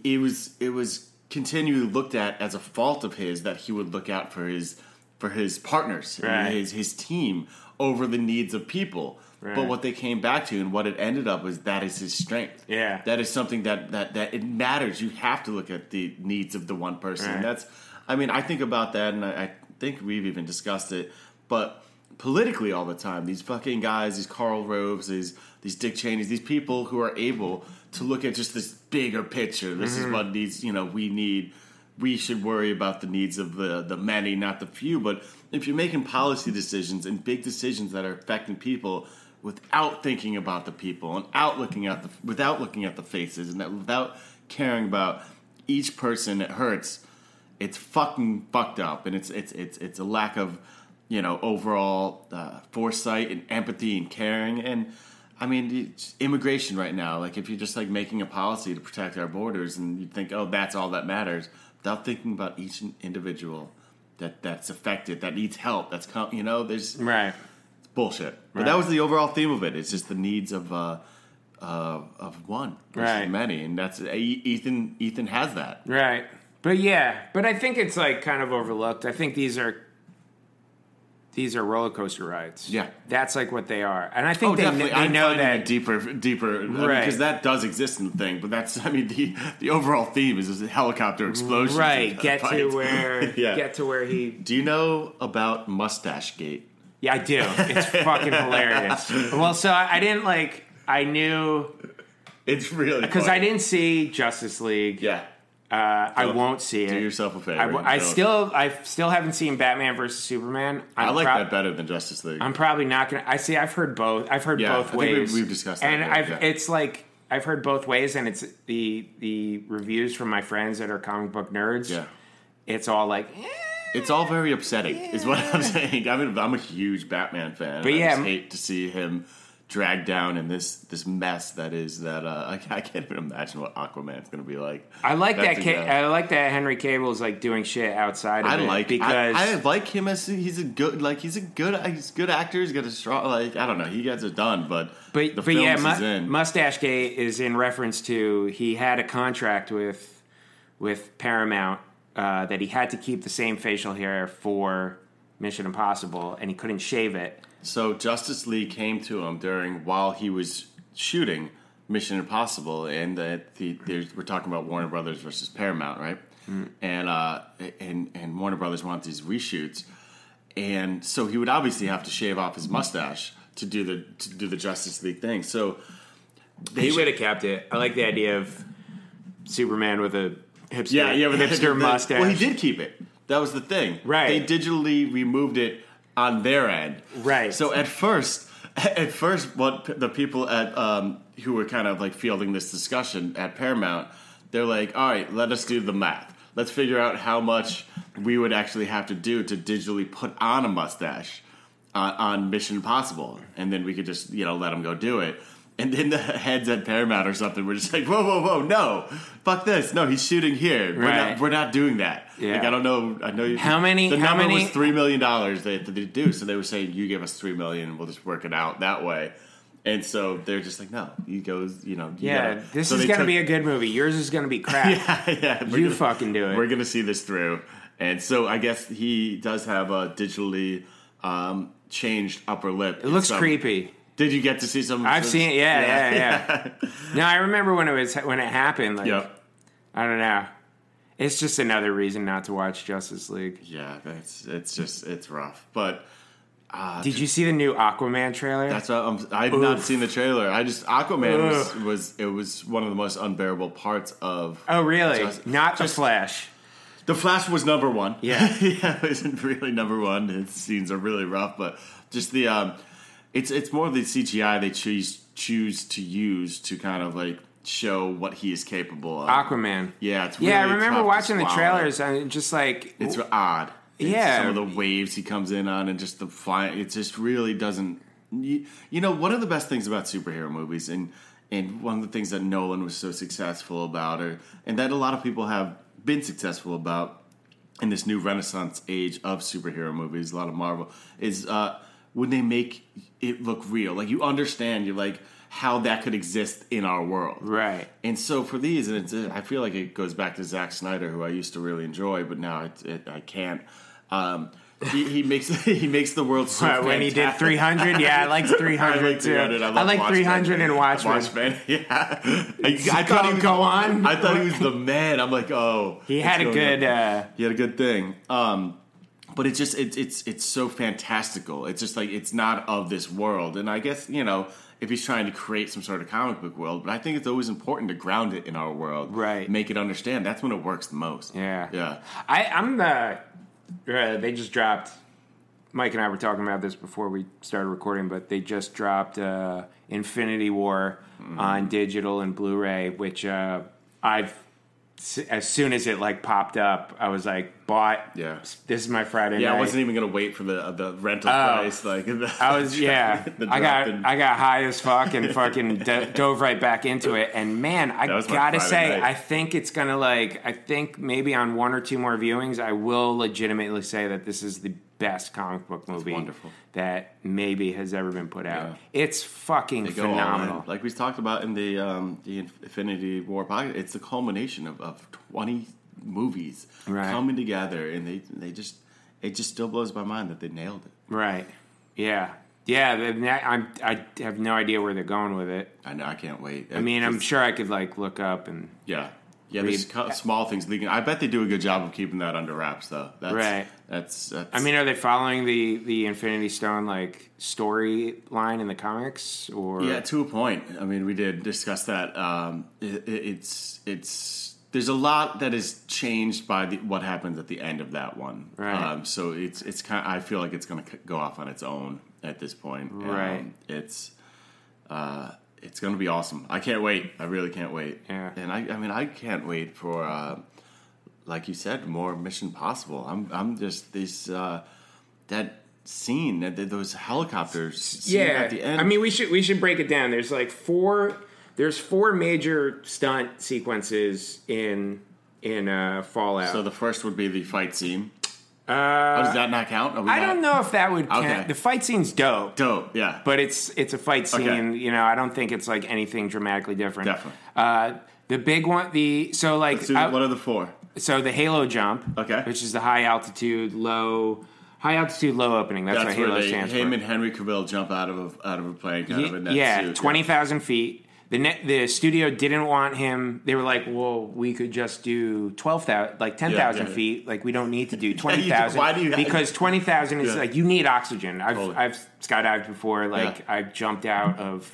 it was it was continually looked at as a fault of his that he would look out for his for his partners Right. his his team over the needs of people but what they came back to and what it ended up was that is his strength Yeah. that is something that that that it matters. You have to look at the needs of the one person. Right. And that's, I mean, I think about that, and I, I think we've even discussed it. But politically, all the time, these fucking guys, these Karl Roves, these these Dick Cheneys, these people who are able to look at just this bigger picture. This Mm-hmm. is what needs. You know, we need. We should worry about the needs of the the many, not the few. But if you're making policy decisions and big decisions that are affecting people without thinking about the people and out looking at the without looking at the faces and that without caring about each person it hurts it's fucking fucked up. And it's it's it's it's a lack of you know overall uh, foresight and empathy and caring. And I mean immigration right now. Like if you're just like making a policy to protect our borders and you think oh that's all that matters without thinking about each individual that that's affected that needs help that's com- you know there's right. Bullshit. But Right. that was the overall theme of it. It's just the needs of uh, uh, of one versus Right. many, and that's E- Ethan. Ethan has that. Right. But yeah, but I think it's like kind of overlooked. I think these are these are roller coaster rides. Yeah. That's like what they are. And I think Oh, they, definitely. they I'm know finding that it deeper, deeper, Right. because that does exist in the thing. But that's, I mean, the the overall theme is just helicopter explosions. right, and get to where [LAUGHS] Yeah. get to where he Do you know about Mustache Gate? Yeah, I do. It's [LAUGHS] fucking hilarious. Well, so I, I didn't like I knew It's really because funny. I didn't see Justice League. Yeah, Uh, I Don't- won't see it. do yourself a favor. I, w- I Don't. still I still haven't seen Batman versus Superman. I'm I like prob- that better than Justice League. I'm probably not gonna. I see. I've heard both. I've heard Yeah, I both think we've- ways. we've discussed that, and yeah, I've. yeah. It's like I've heard both ways, and it's the the reviews from my friends that are comic book nerds. yeah. it's all like, eh. It's all very upsetting, is what I'm saying. I mean, I'm a huge Batman fan. But I yeah, just hate to see him dragged down in this this mess that is that. Uh, [LAUGHS] I, I can't even imagine what Aquaman's going to be like. I like that. That's Ca- a- I like that Henry Cavill is like doing shit outside of I it like because I, I like him as he's a good like he's a good he's a good actor. He's got a strong like I don't know he gets it done, but But the but yeah, films he's mu- in. Mustache Gate is in reference to he had a contract with with Paramount uh, that he had to keep the same facial hair for Mission Impossible, and he couldn't shave it. So Justice League came to him during while he was shooting Mission Impossible, and that the, there's, we're talking about Warner Brothers versus Paramount, right? And uh, and and Warner Brothers want these reshoots, and so he would obviously have to shave off his mustache to do the to do the Justice League thing. So He should have kept it. I like the idea of Superman with a hipster, yeah, yeah, but the- [LAUGHS] hipster the- mustache. Well, he did keep it. That was the thing. Right. They digitally removed it on their end. Right. So at first, [LAUGHS] at first, what the people at um, who were kind of like fielding this discussion at Paramount, they're like, "All right, let us do the math. Let's figure out how much we would actually have to do to digitally put on a mustache on, on Mission Impossible, and then we could just you know let them go do it." And then the heads at Paramount or something were just like, "Whoa, whoa, whoa, no, fuck this, no, he's shooting here. We're Right. not, we're not doing that." Yeah. Like I don't know, I know you, How many- The how number many- was three million dollars they had to do. So they were saying, "You give us three million, we'll just work it out that way." And so they're just like, "No, you goes, you know." you yeah, gotta-" this So is going to be a good movie. Yours is going to be [LAUGHS] crap. yeah, yeah. You fucking do it. We're gonna see this through, and so I guess he does have a digitally um, changed upper lip. It looks creepy. Did you get to see some? I've seen it. Yeah, yeah, yeah. [LAUGHS] no, I remember when it was when it happened. Like, Yep. I don't know. It's just another reason not to watch Justice League. Yeah, it's it's just it's rough, but uh, Did you see the new Aquaman trailer? That's what I'm, I've not seen the trailer. I just Aquaman was, was it was one of the most unbearable parts of. oh, really? Just- not the Flash. The Flash was number one. Yeah. [LAUGHS] yeah, it wasn't really number one. His scenes are really rough, but just the um, it's it's more the CGI they choose choose to use to kind of like show what he is capable of. Aquaman. Yeah, it's yeah. I remember watching the trailers and just like It's odd. It's Yeah. some of the waves he comes in on, and just the flying. It just really doesn't. You, you know, one of the best things about superhero movies, and and one of the things that Nolan was so successful about, or and that a lot of people have been successful about in this new Renaissance age of superhero movies, a lot of Marvel, is uh, when they make it look real. Like you understand, you're like how that could exist in our world, right. and so for these, and it's, I feel like it goes back to Zack Snyder, who I used to really enjoy, but now it, it, I can't. Um, he, he makes [LAUGHS] he makes the world so Uh, when he did 300, yeah, I liked 300 [LAUGHS] I like too. 300. I, I like 300 and Watchmen. Watchmen, [LAUGHS] yeah. I, I thought he was, go on. I thought he was the man. I'm like, oh, He had a good. Uh, he had a good thing. Um, but it's just it's it's it's so fantastical. It's just like it's not of this world. And I guess you know if he's trying to create some sort of comic book world, but I think it's always important to ground it in our world, Right. Make it understand. That's when it works the most. yeah, yeah. I, I'm the. Uh, they just dropped. Mike and I were talking about this before we started recording, but they just dropped uh, Infinity War Mm-hmm. on digital and Blu-ray, which uh, I've as soon as it like popped up, I was like, bought. Yeah. this is my Friday Yeah, night. I wasn't even gonna wait for the the rental Oh. price. Like [LAUGHS] I was yeah. [LAUGHS] the I got drop in- I got high as fuck and fucking do- dove right back into it. And man, I That was my gotta say, night. I think it's gonna like. I think maybe on one or two more viewings, I will legitimately say that this is the best comic book movie that maybe has ever been put out. Yeah. It's fucking They go all in. phenomenal. Like we talked about in the um, the Infinity War podcast, it's the culmination of, of twenty movies Right. coming together, and they they just it just still blows my mind that they nailed it. Right? Yeah. Yeah. I'm. I have no idea where they're going with it. I know I can't wait. I mean, I'm sure I could like look up and Yeah, yeah. There's Read- co- small things leaking. I bet they do a good job of keeping that under wraps, though. That's, Right. That's, that's. I mean, are they following the the Infinity Stone like storyline in the comics or Yeah, to a point. I mean, we did discuss that. Um, it- it's it's there's a lot that is changed by the, what happens at the end of that one. Right. Um, so it's it's kind. Of, I feel like it's going to go off on its own at this point. Right. Um, it's uh, it's going to be awesome. I can't wait. I really can't wait. Yeah. And I I mean I can't wait for. Uh, like you said, more Mission Possible. I'm I'm just this uh, that scene that those helicopters. yeah. at the end. I mean, we should we should break it down. There's like four. There's four major stunt sequences in in uh, Fallout. So the first would be the fight scene. Uh, Oh, does that not count? I not- don't know if that would count. Okay. The fight scene's dope. Dope. Yeah. but it's it's a fight scene. Okay. You know, I don't think it's like anything dramatically different. Definitely. Uh, the big one, the so like I- what are the four? so the Halo jump, Okay. which is the high altitude, low, high altitude, low opening. That's, That's what Halo where they, stands him for. and Henry Cavill jump out of a, out of a plane, kind of in that yeah, suit. twenty thousand feet. The net, the studio didn't want him. They were like, "Well, we could just do twelve thousand, like ten thousand yeah. feet. Like we don't need to do [LAUGHS] twenty thousand why do you- because twenty thousand is Yeah. like you need oxygen. I've Totally. I've skydived before. Like Yeah. I've jumped out of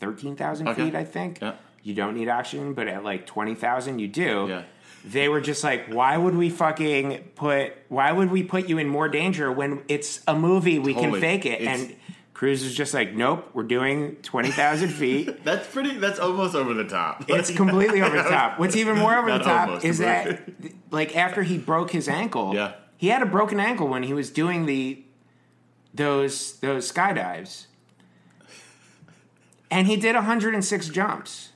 thirteen thousand Okay. feet. I think Yeah. you don't need oxygen, but at like twenty thousand, you do. Yeah. They were just like, why would we fucking put? Why would we put you in more danger when it's a movie? We Totally. can fake it. It's- and Cruise is just like, nope, we're doing twenty thousand [LAUGHS] feet. That's pretty. That's almost over the top. It's completely over the [LAUGHS] top. What's even more over the top is that, like, after he broke his ankle, Yeah. he had a broken ankle when he was doing the those those skydives, and he did 106 jumps.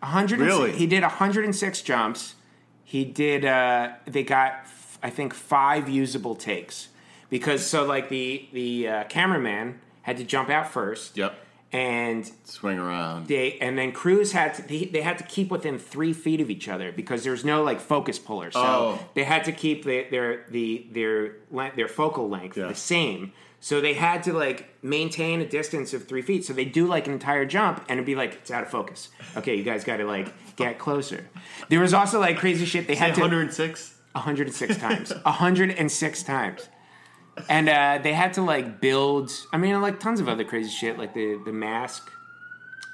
100 Really? he did 106 jumps. He did. Uh, they got, I think, five usable takes because so like the the uh, cameraman had to jump out first. Yep. And Swing around. they and then Cruise had to they, they had to keep within three feet of each other because there's no like focus puller, so Oh. they had to keep the, their the their their focal length Yeah. the same. So they had to like maintain a distance of three feet. So they do like an entire jump and it'd be like it's out of focus. Okay, you guys got to like get closer. There was also like crazy shit they had to 106. 106 times. 106 times. And uh, they had to like build. I mean, like tons of other crazy shit, like the the mask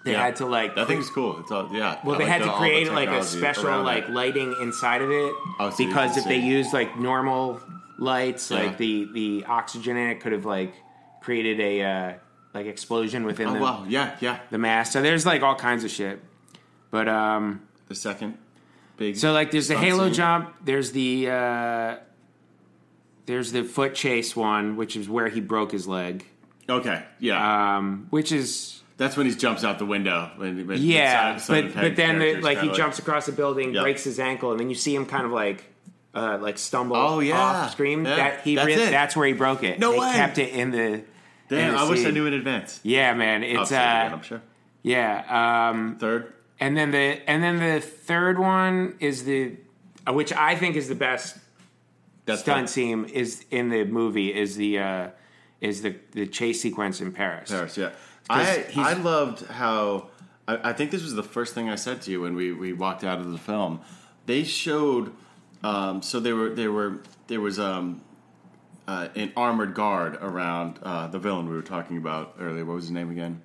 They Yeah. had to like That thing's cool. It's all yeah. Well, I they like had to create like a special like it. lighting inside of it Oh, so because if they used like normal lights, Yeah. like the the oxygen in it could have like created a uh, like explosion within Oh the, wow, yeah, yeah. the mask. So there's like all kinds of shit. But um, The second big. so like there's the Halo scene. jump. There's the uh, there's the foot chase one, which is where he broke his leg. Okay, yeah. Um, which is That's when he jumps out the window. When, when Yeah, Simon but but then the, like he kinda jumps across the building, Yeah. breaks his ankle, and then you see him kind of like uh, like stumble Oh, yeah. off screen. Yeah, That he that's re- it. that's where he broke it. No they way. kept it in the. Damn, in I wish I knew in advance. Yeah, man, it's it again, uh, I'm sure. yeah, um, Third. and then the and then the third one is the, uh, which I think is the best That's stunt the- scene is in the movie is the uh, is the the chase sequence in Paris. Paris, yeah. I I loved how I, I think this was the first thing I said to you when we, we walked out of the film. They showed um, so they were they were there was um, uh, an armored guard around uh, the villain we were talking about earlier. What was his name again?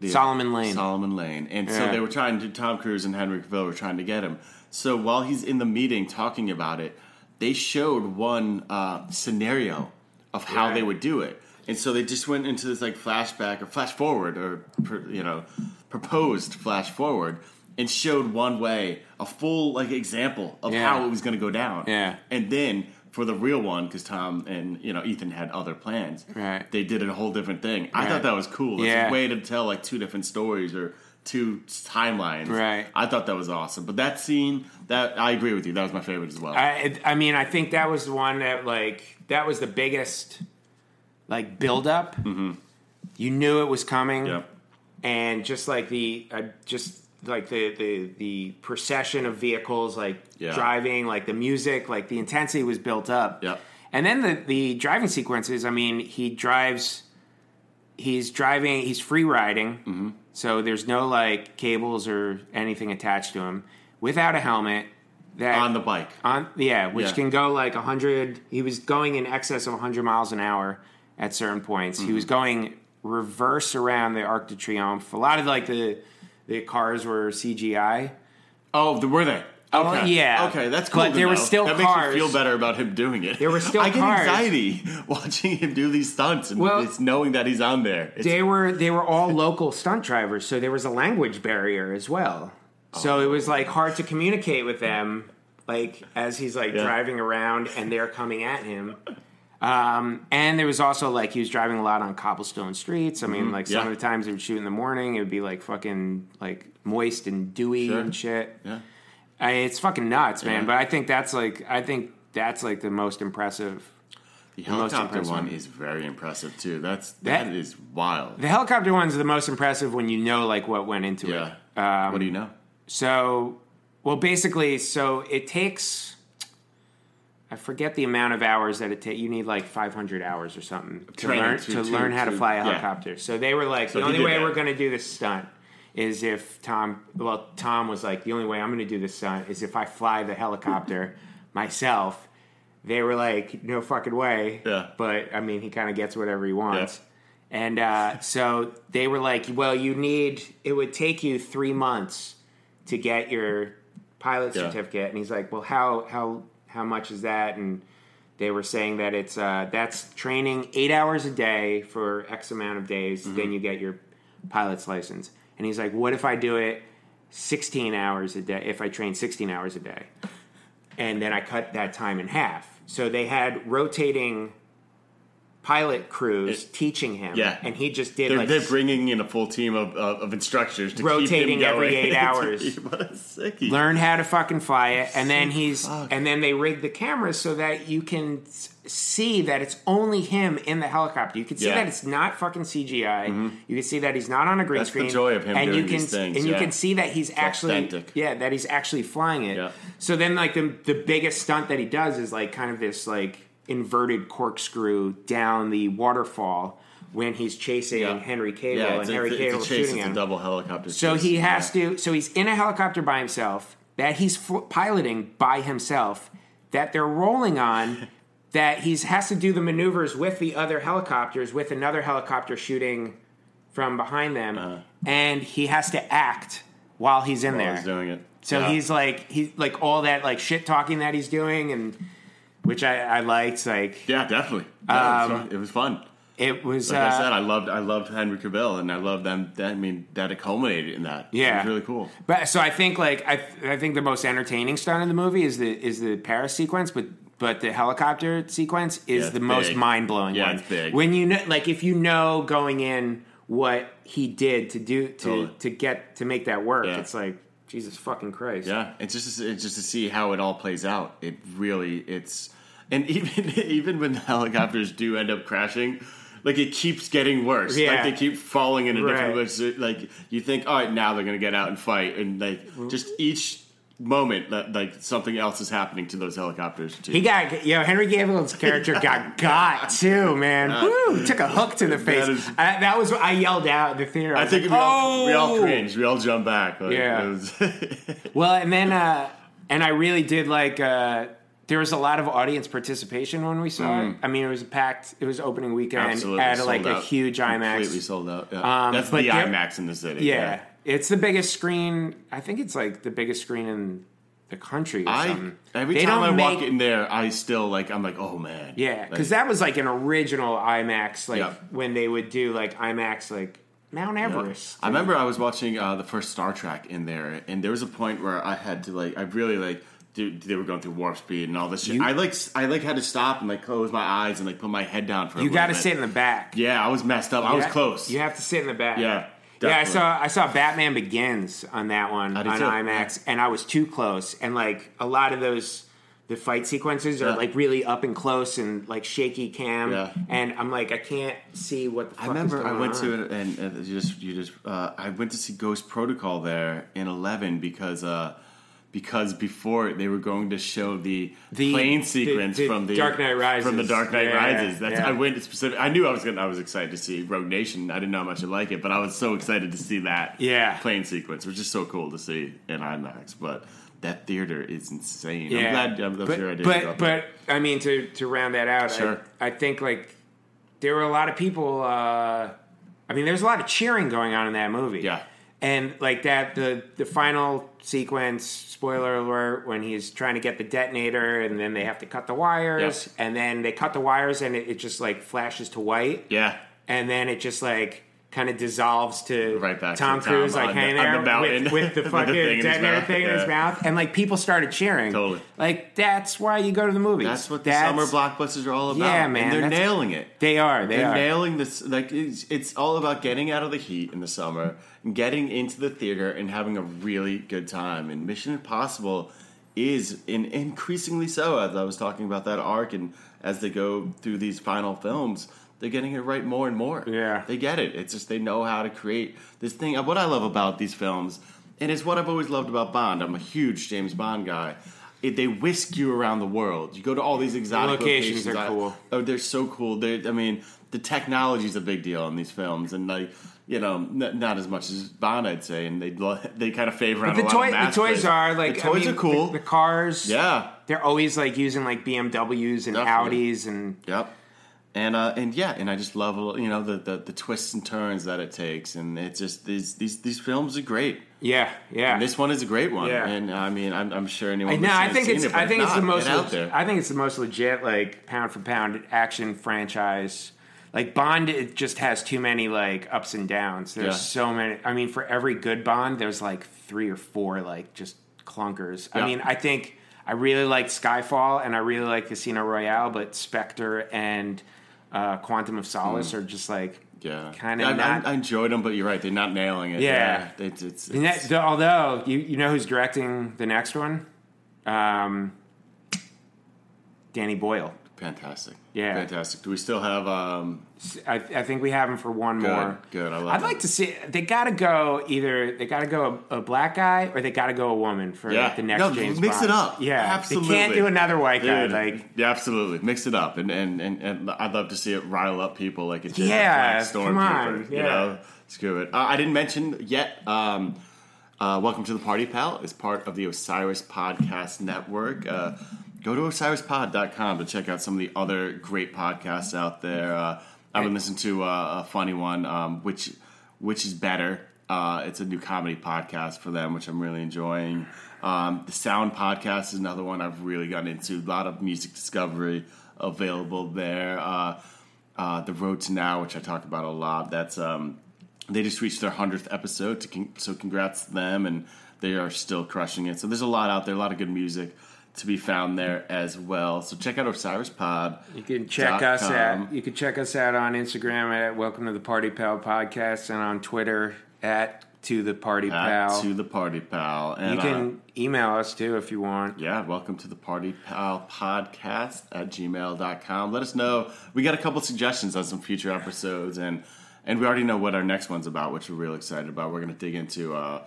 The- Solomon Lane. Solomon Lane. And so they were trying to Tom Cruise and Henry Cavill were trying to get him. So while he's in the meeting talking about it, they showed one uh, scenario of how Yeah. they would do it. And so they just went into this like flashback or flash forward or you know proposed flash forward and showed one way a full like example of Yeah. how it was going to go down. Yeah. And then for the real one, because Tom and you know Ethan had other plans, Right. They did a whole different thing. I thought that was cool. It's Yeah. a way to tell like two different stories or two timelines. Right. I thought that was awesome. But that scene, that I agree with you. That was my favorite as well. I I mean I think that was the one that like that was the biggest like build up. Mm-hmm. You knew it was coming, yep. and just like the uh, just like the the the procession of vehicles like Yeah. driving, like the music, like the intensity was built up. Yep. And then the the driving sequences. I mean, he drives. He's driving. He's free riding. Mm-hmm. So there's no like cables or anything attached to him. Without a helmet. That On the bike. on yeah, which Yeah. can go like 100. He was going in excess of 100 miles an hour at certain points. He Mm-hmm. was going reverse around the Arc de Triomphe. A lot of like the the cars were CGI. Oh, the, were they? Oh, Okay. yeah. Okay, that's cool. But there were know. still that cars. makes me feel better about him doing it. There were still I get cars. anxiety [LAUGHS] watching him do these stunts and Well, it's knowing that he's on there. It's, They were they were all local stunt drivers, so there was a language barrier as well. So it was like hard to communicate with them, like as he's like Yeah. driving around and they're coming at him. Um, and there was also like he was driving a lot on cobblestone streets. I mean, like some Mm-hmm. Yeah. of the times they would shoot in the morning, it would be like fucking like moist and dewy Sure. and shit. yeah. I, it's fucking nuts, man. Yeah. But I think that's like I think that's like the most impressive. The helicopter impressive one one. is very impressive too. That's That- that is wild. The helicopter one's the most impressive when you know like what went into Yeah. it. Um, what do you know? So, well, basically, so it takes. I forget the amount of hours that it takes. You need like 500 hours or something to Training learn to- to, learn how to to- fly a yeah. helicopter. So they were like, So the only way that. we're going to do this stunt is if Tom. Well, Tom was like, the only way I'm going to do this stunt is if I fly the helicopter [LAUGHS] myself. They were like, no fucking way. Yeah. But I mean, he kind of gets whatever he wants. And uh, so they were like, well, you need, it would take you three months to get your pilot Yeah. certificate. And he's like, well, how, how, how much is that? And they were saying that it's, uh, that's training eight hours a day for X amount of days. Mm-hmm. Then you get your pilot's license. And he's like, what if I do it 16 hours a day, if I train 16 hours a day? And then I cut that time in half. So they had rotating pilot crews teaching him. Yeah. And he just did They're, like they're bringing in a full team of, of, of instructors to Rotating keep him every eight [LAUGHS] hours. [LAUGHS] what a sickie. learn how to fucking fly it and then he's Fuck. and then they rig the cameras so that you can see that it's only him in the helicopter you can see Yeah. Mm-hmm. that it's not fucking cgi you can see that he's not on a green That's the screen joy of him and doing you can these things, and you can see that he's actually authentic. yeah that he's actually flying it Yeah. so then like the the biggest stunt that he does is like kind of this like inverted corkscrew down the waterfall when he's chasing Yeah. Henry Cavill Yeah, and it's, Henry a, Cable a shooting him. a double helicopter. So chase. he has Yeah. to. So he's in a helicopter by himself that he's fl- piloting by himself. That they're rolling on. [LAUGHS] that he has to do the maneuvers with the other helicopters with another helicopter shooting from behind them, uh-huh. and he has to act while he's in While there. he's doing it. So he's like he's like all that like shit talking that he's doing, and which I, I liked. Like Yeah, definitely. Yeah, it, was Um, fun. it was fun. it was. Like uh, I said, I loved I loved Henry Cavill, and I loved them. That, I mean, that it culminated in that. Yeah. it was really cool. But so I think like I I think the most entertaining stunt in the movie is the is the Paris sequence, but but the helicopter sequence is Yeah, the most big. mind blowing Yeah, one. it's big. When you know, like if you know going in what he did to do to Totally. to get to make that work, Yeah. it's like Jesus fucking Christ. Yeah, it's just it's just to see how it all plays out. It really it's and [LAUGHS] even even when the helicopters do end up crashing, like it keeps getting worse. Yeah. Like they keep falling in a different way. Like you think, all right, now they're gonna get out and fight, and like just each moment that like something else is happening to those helicopters. Too. He got, you know, Henry Cavill's character [LAUGHS] got got too, man. Woo, took a hook to the face. That is- I, that was what I yelled out in the theater. I, I think like, we, all, we all "Oh!" cringed. We all jumped back. Like, Yeah. was- [LAUGHS] Well, and then, uh, and I really did like. Uh, there was a lot of audience participation when we saw it. I mean, it was a packed. It was opening weekend Mm. absolutely at like a huge Completely IMAX. sold out. Yeah. Um, That's the there- IMAX in the city. Yeah, it's the biggest screen. I think it's like the biggest screen in the country. I something. every They time I don't walk in there, I still like. I'm like, oh man. Yeah, Like, because that was like an original IMAX. Like Yeah. when they would do like IMAX, like Mount Everest. I remember I was watching uh, the first Star Trek in there, and there was a point where I had to like, I really like. Dude, they were going through warp speed and all this shit. You- I like, I like had to stop and like close my eyes and like put my head down for. You got to sit in the back. Yeah, I was messed up. I was close. You have to sit in the back. Yeah, Yeah, I saw I saw Batman Begins on that one on too, IMAX, and I was too close. And like a lot of those, the fight sequences are Yeah. like really up and close and like shaky cam. Yeah. And I'm like, I can't see what the fuck I remember I went on. to and, and you just you just uh, I went to see Ghost Protocol there in eleven because uh, because before they were going to show the, The- plane sequence the from the Dark Knight Rises. from the Dark Knight Yeah, Rises. That's yeah. I went specific. I knew I was gonna. I was excited to see Rogue Nation. I didn't know how much I like it, but I was so excited to see that Yeah. plane sequence, which is so cool to see in IMAX. But that theater is insane. Yeah. I'm glad. I'm, I'm but, sure I did. But but I mean to to round that out, Sure. I, I think like there were a lot of people. Uh, I mean, there's a lot of cheering going on in that movie. Yeah. And like that the the final sequence. Spoiler alert: when he's trying to get the detonator, and then they have to cut the wires, Yeah. and then they cut the wires, and it, it just like flashes to white, yeah. and then it just like. Kind of dissolves to Right back to Tom Tom Cruise, like the- hanging the there mountain with, with the [LAUGHS] the fucking thing in his detonator mouth, thing in his mouth, and like people started cheering. Totally. Like that's why you go to the movies. That's what the That's- summer blockbusters are all about. Yeah, man, And they're nailing it. They are. They They're are. nailing this. Like it's, it's all about getting out of the heat in the summer and getting into the theater and having a really good time. And Mission Impossible is in increasingly so. As I was talking about that arc, and as they go through these final films, they're getting it right more and more. Yeah. they get it. It's just they know how to create this thing. What I love about these films, and it's what I've always loved about Bond. I'm a huge James Bond guy. It, they whisk you around the world. You go to all these exotic locations locations. are I- cool. Oh, they're so cool. They, I mean, the technology's a big deal in these films, and like, you know, n- not as much as Bond, I'd say, and they [LAUGHS] they kind of favor on the a lot toy, of the toys are like the I toys mean, are cool. The, the cars, yeah, they're always like using like BMWs and Definitely. Audis and yep. And uh, and yeah, and I just love you know the, the the twists and turns that it takes, and it's just these these these films are great. yeah, yeah. And this one is a great one, Yeah. and I mean, I'm, I'm sure anyone. No, I think seen it's it, I think it's the most out there. I think it's the most legit like pound for pound action franchise. Like Bond, it just has too many like ups and downs. There's Yeah. so many. I mean, for every good Bond, there's like three or four like just clunkers. I mean, I think I really like Skyfall and I really like Casino Royale, but Spectre and uh, Quantum of Solace are just like yeah, kinda I, I- not- I, enjoyed them, but you're right, they're not nailing it. Yeah. it's, it's, And that- although you you know who's directing the next one, um, Danny Boyle. Fantastic. Yeah. fantastic. Do we still have? um I, I think we have him for one Good, more. good, I love I'd it. like to see. They got to go either. They got to go a, a black guy or they got to go a woman for Yeah, the next no, James mix Bond. it up. Yeah, absolutely. They can't do another white guy. Dude, Like yeah, absolutely, mix it up, and and, and and I'd love to see it rile up people like it did. Yeah, Black come on, Stormtrooper, You yeah. know, screw it. Uh, I didn't mention yet. Um, uh, Welcome to the Party Pal is part of the Osiris Podcast Network. Uh, go to osirispod.com to check out some of the other great podcasts out there. Uh, I've been listening to uh, a funny one, um, which which is better. Uh, it's a new comedy podcast for them, which I'm really enjoying. Um, the Sound podcast is another one I've really gotten into. A lot of music discovery available there. Uh, uh, the Road to Now, which I talk about a lot. That's um, they just reached their hundredth episode, to con- so congrats to them, and they are still crushing it. So there's a lot out there, a lot of good music to be found there as well. So check out Osiris Pod. You can check us at you can check us out on Instagram at Welcome to the Party Pal Podcast and on Twitter at To the Party Pal. to the Party Pal. And, you uh, can email us too if you want. Yeah, welcome to the Party Pal Podcast at gmail.com. Let us know. We got a couple suggestions on some future episodes, and and we already know what our next one's about, which we're real excited about. We're going to dig into uh,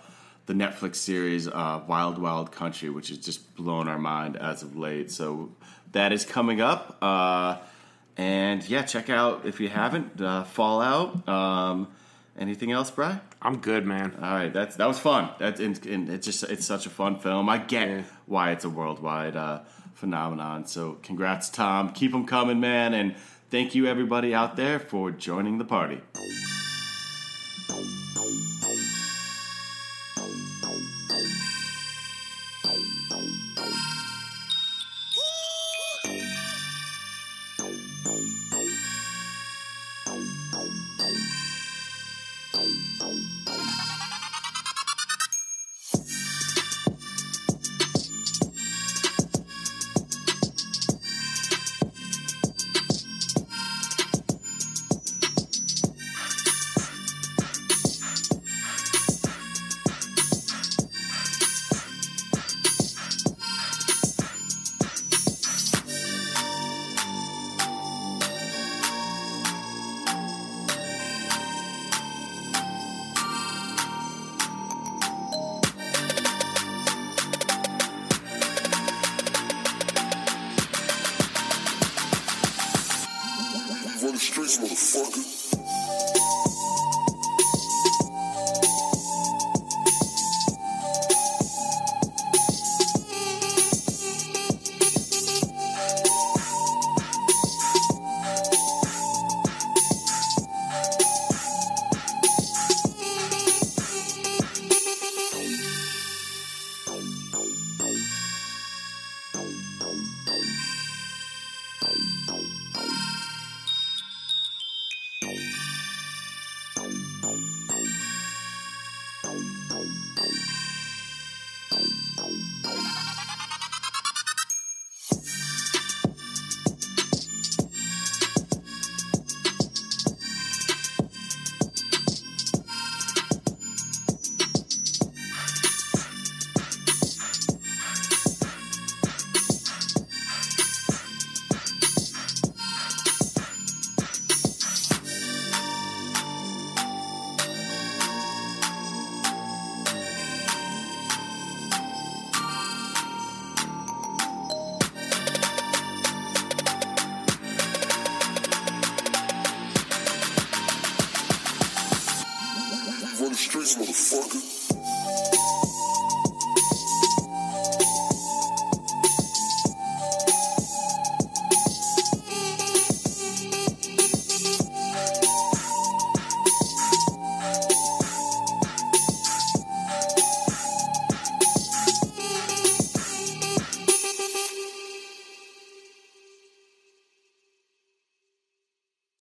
the Netflix series uh, Wild Wild Country, which has just blown our mind as of late. So that is coming up. Uh, and yeah, check out, if you haven't, uh, Fallout. Um, anything else, Bry? I'm good, man. All right, that's that was fun. That's and, and it's just it's such a fun film. I get Yeah. why it's a worldwide uh, phenomenon. So congrats, Tom. Keep them coming, man. And thank you everybody out there for joining the party. The streets, motherfucker.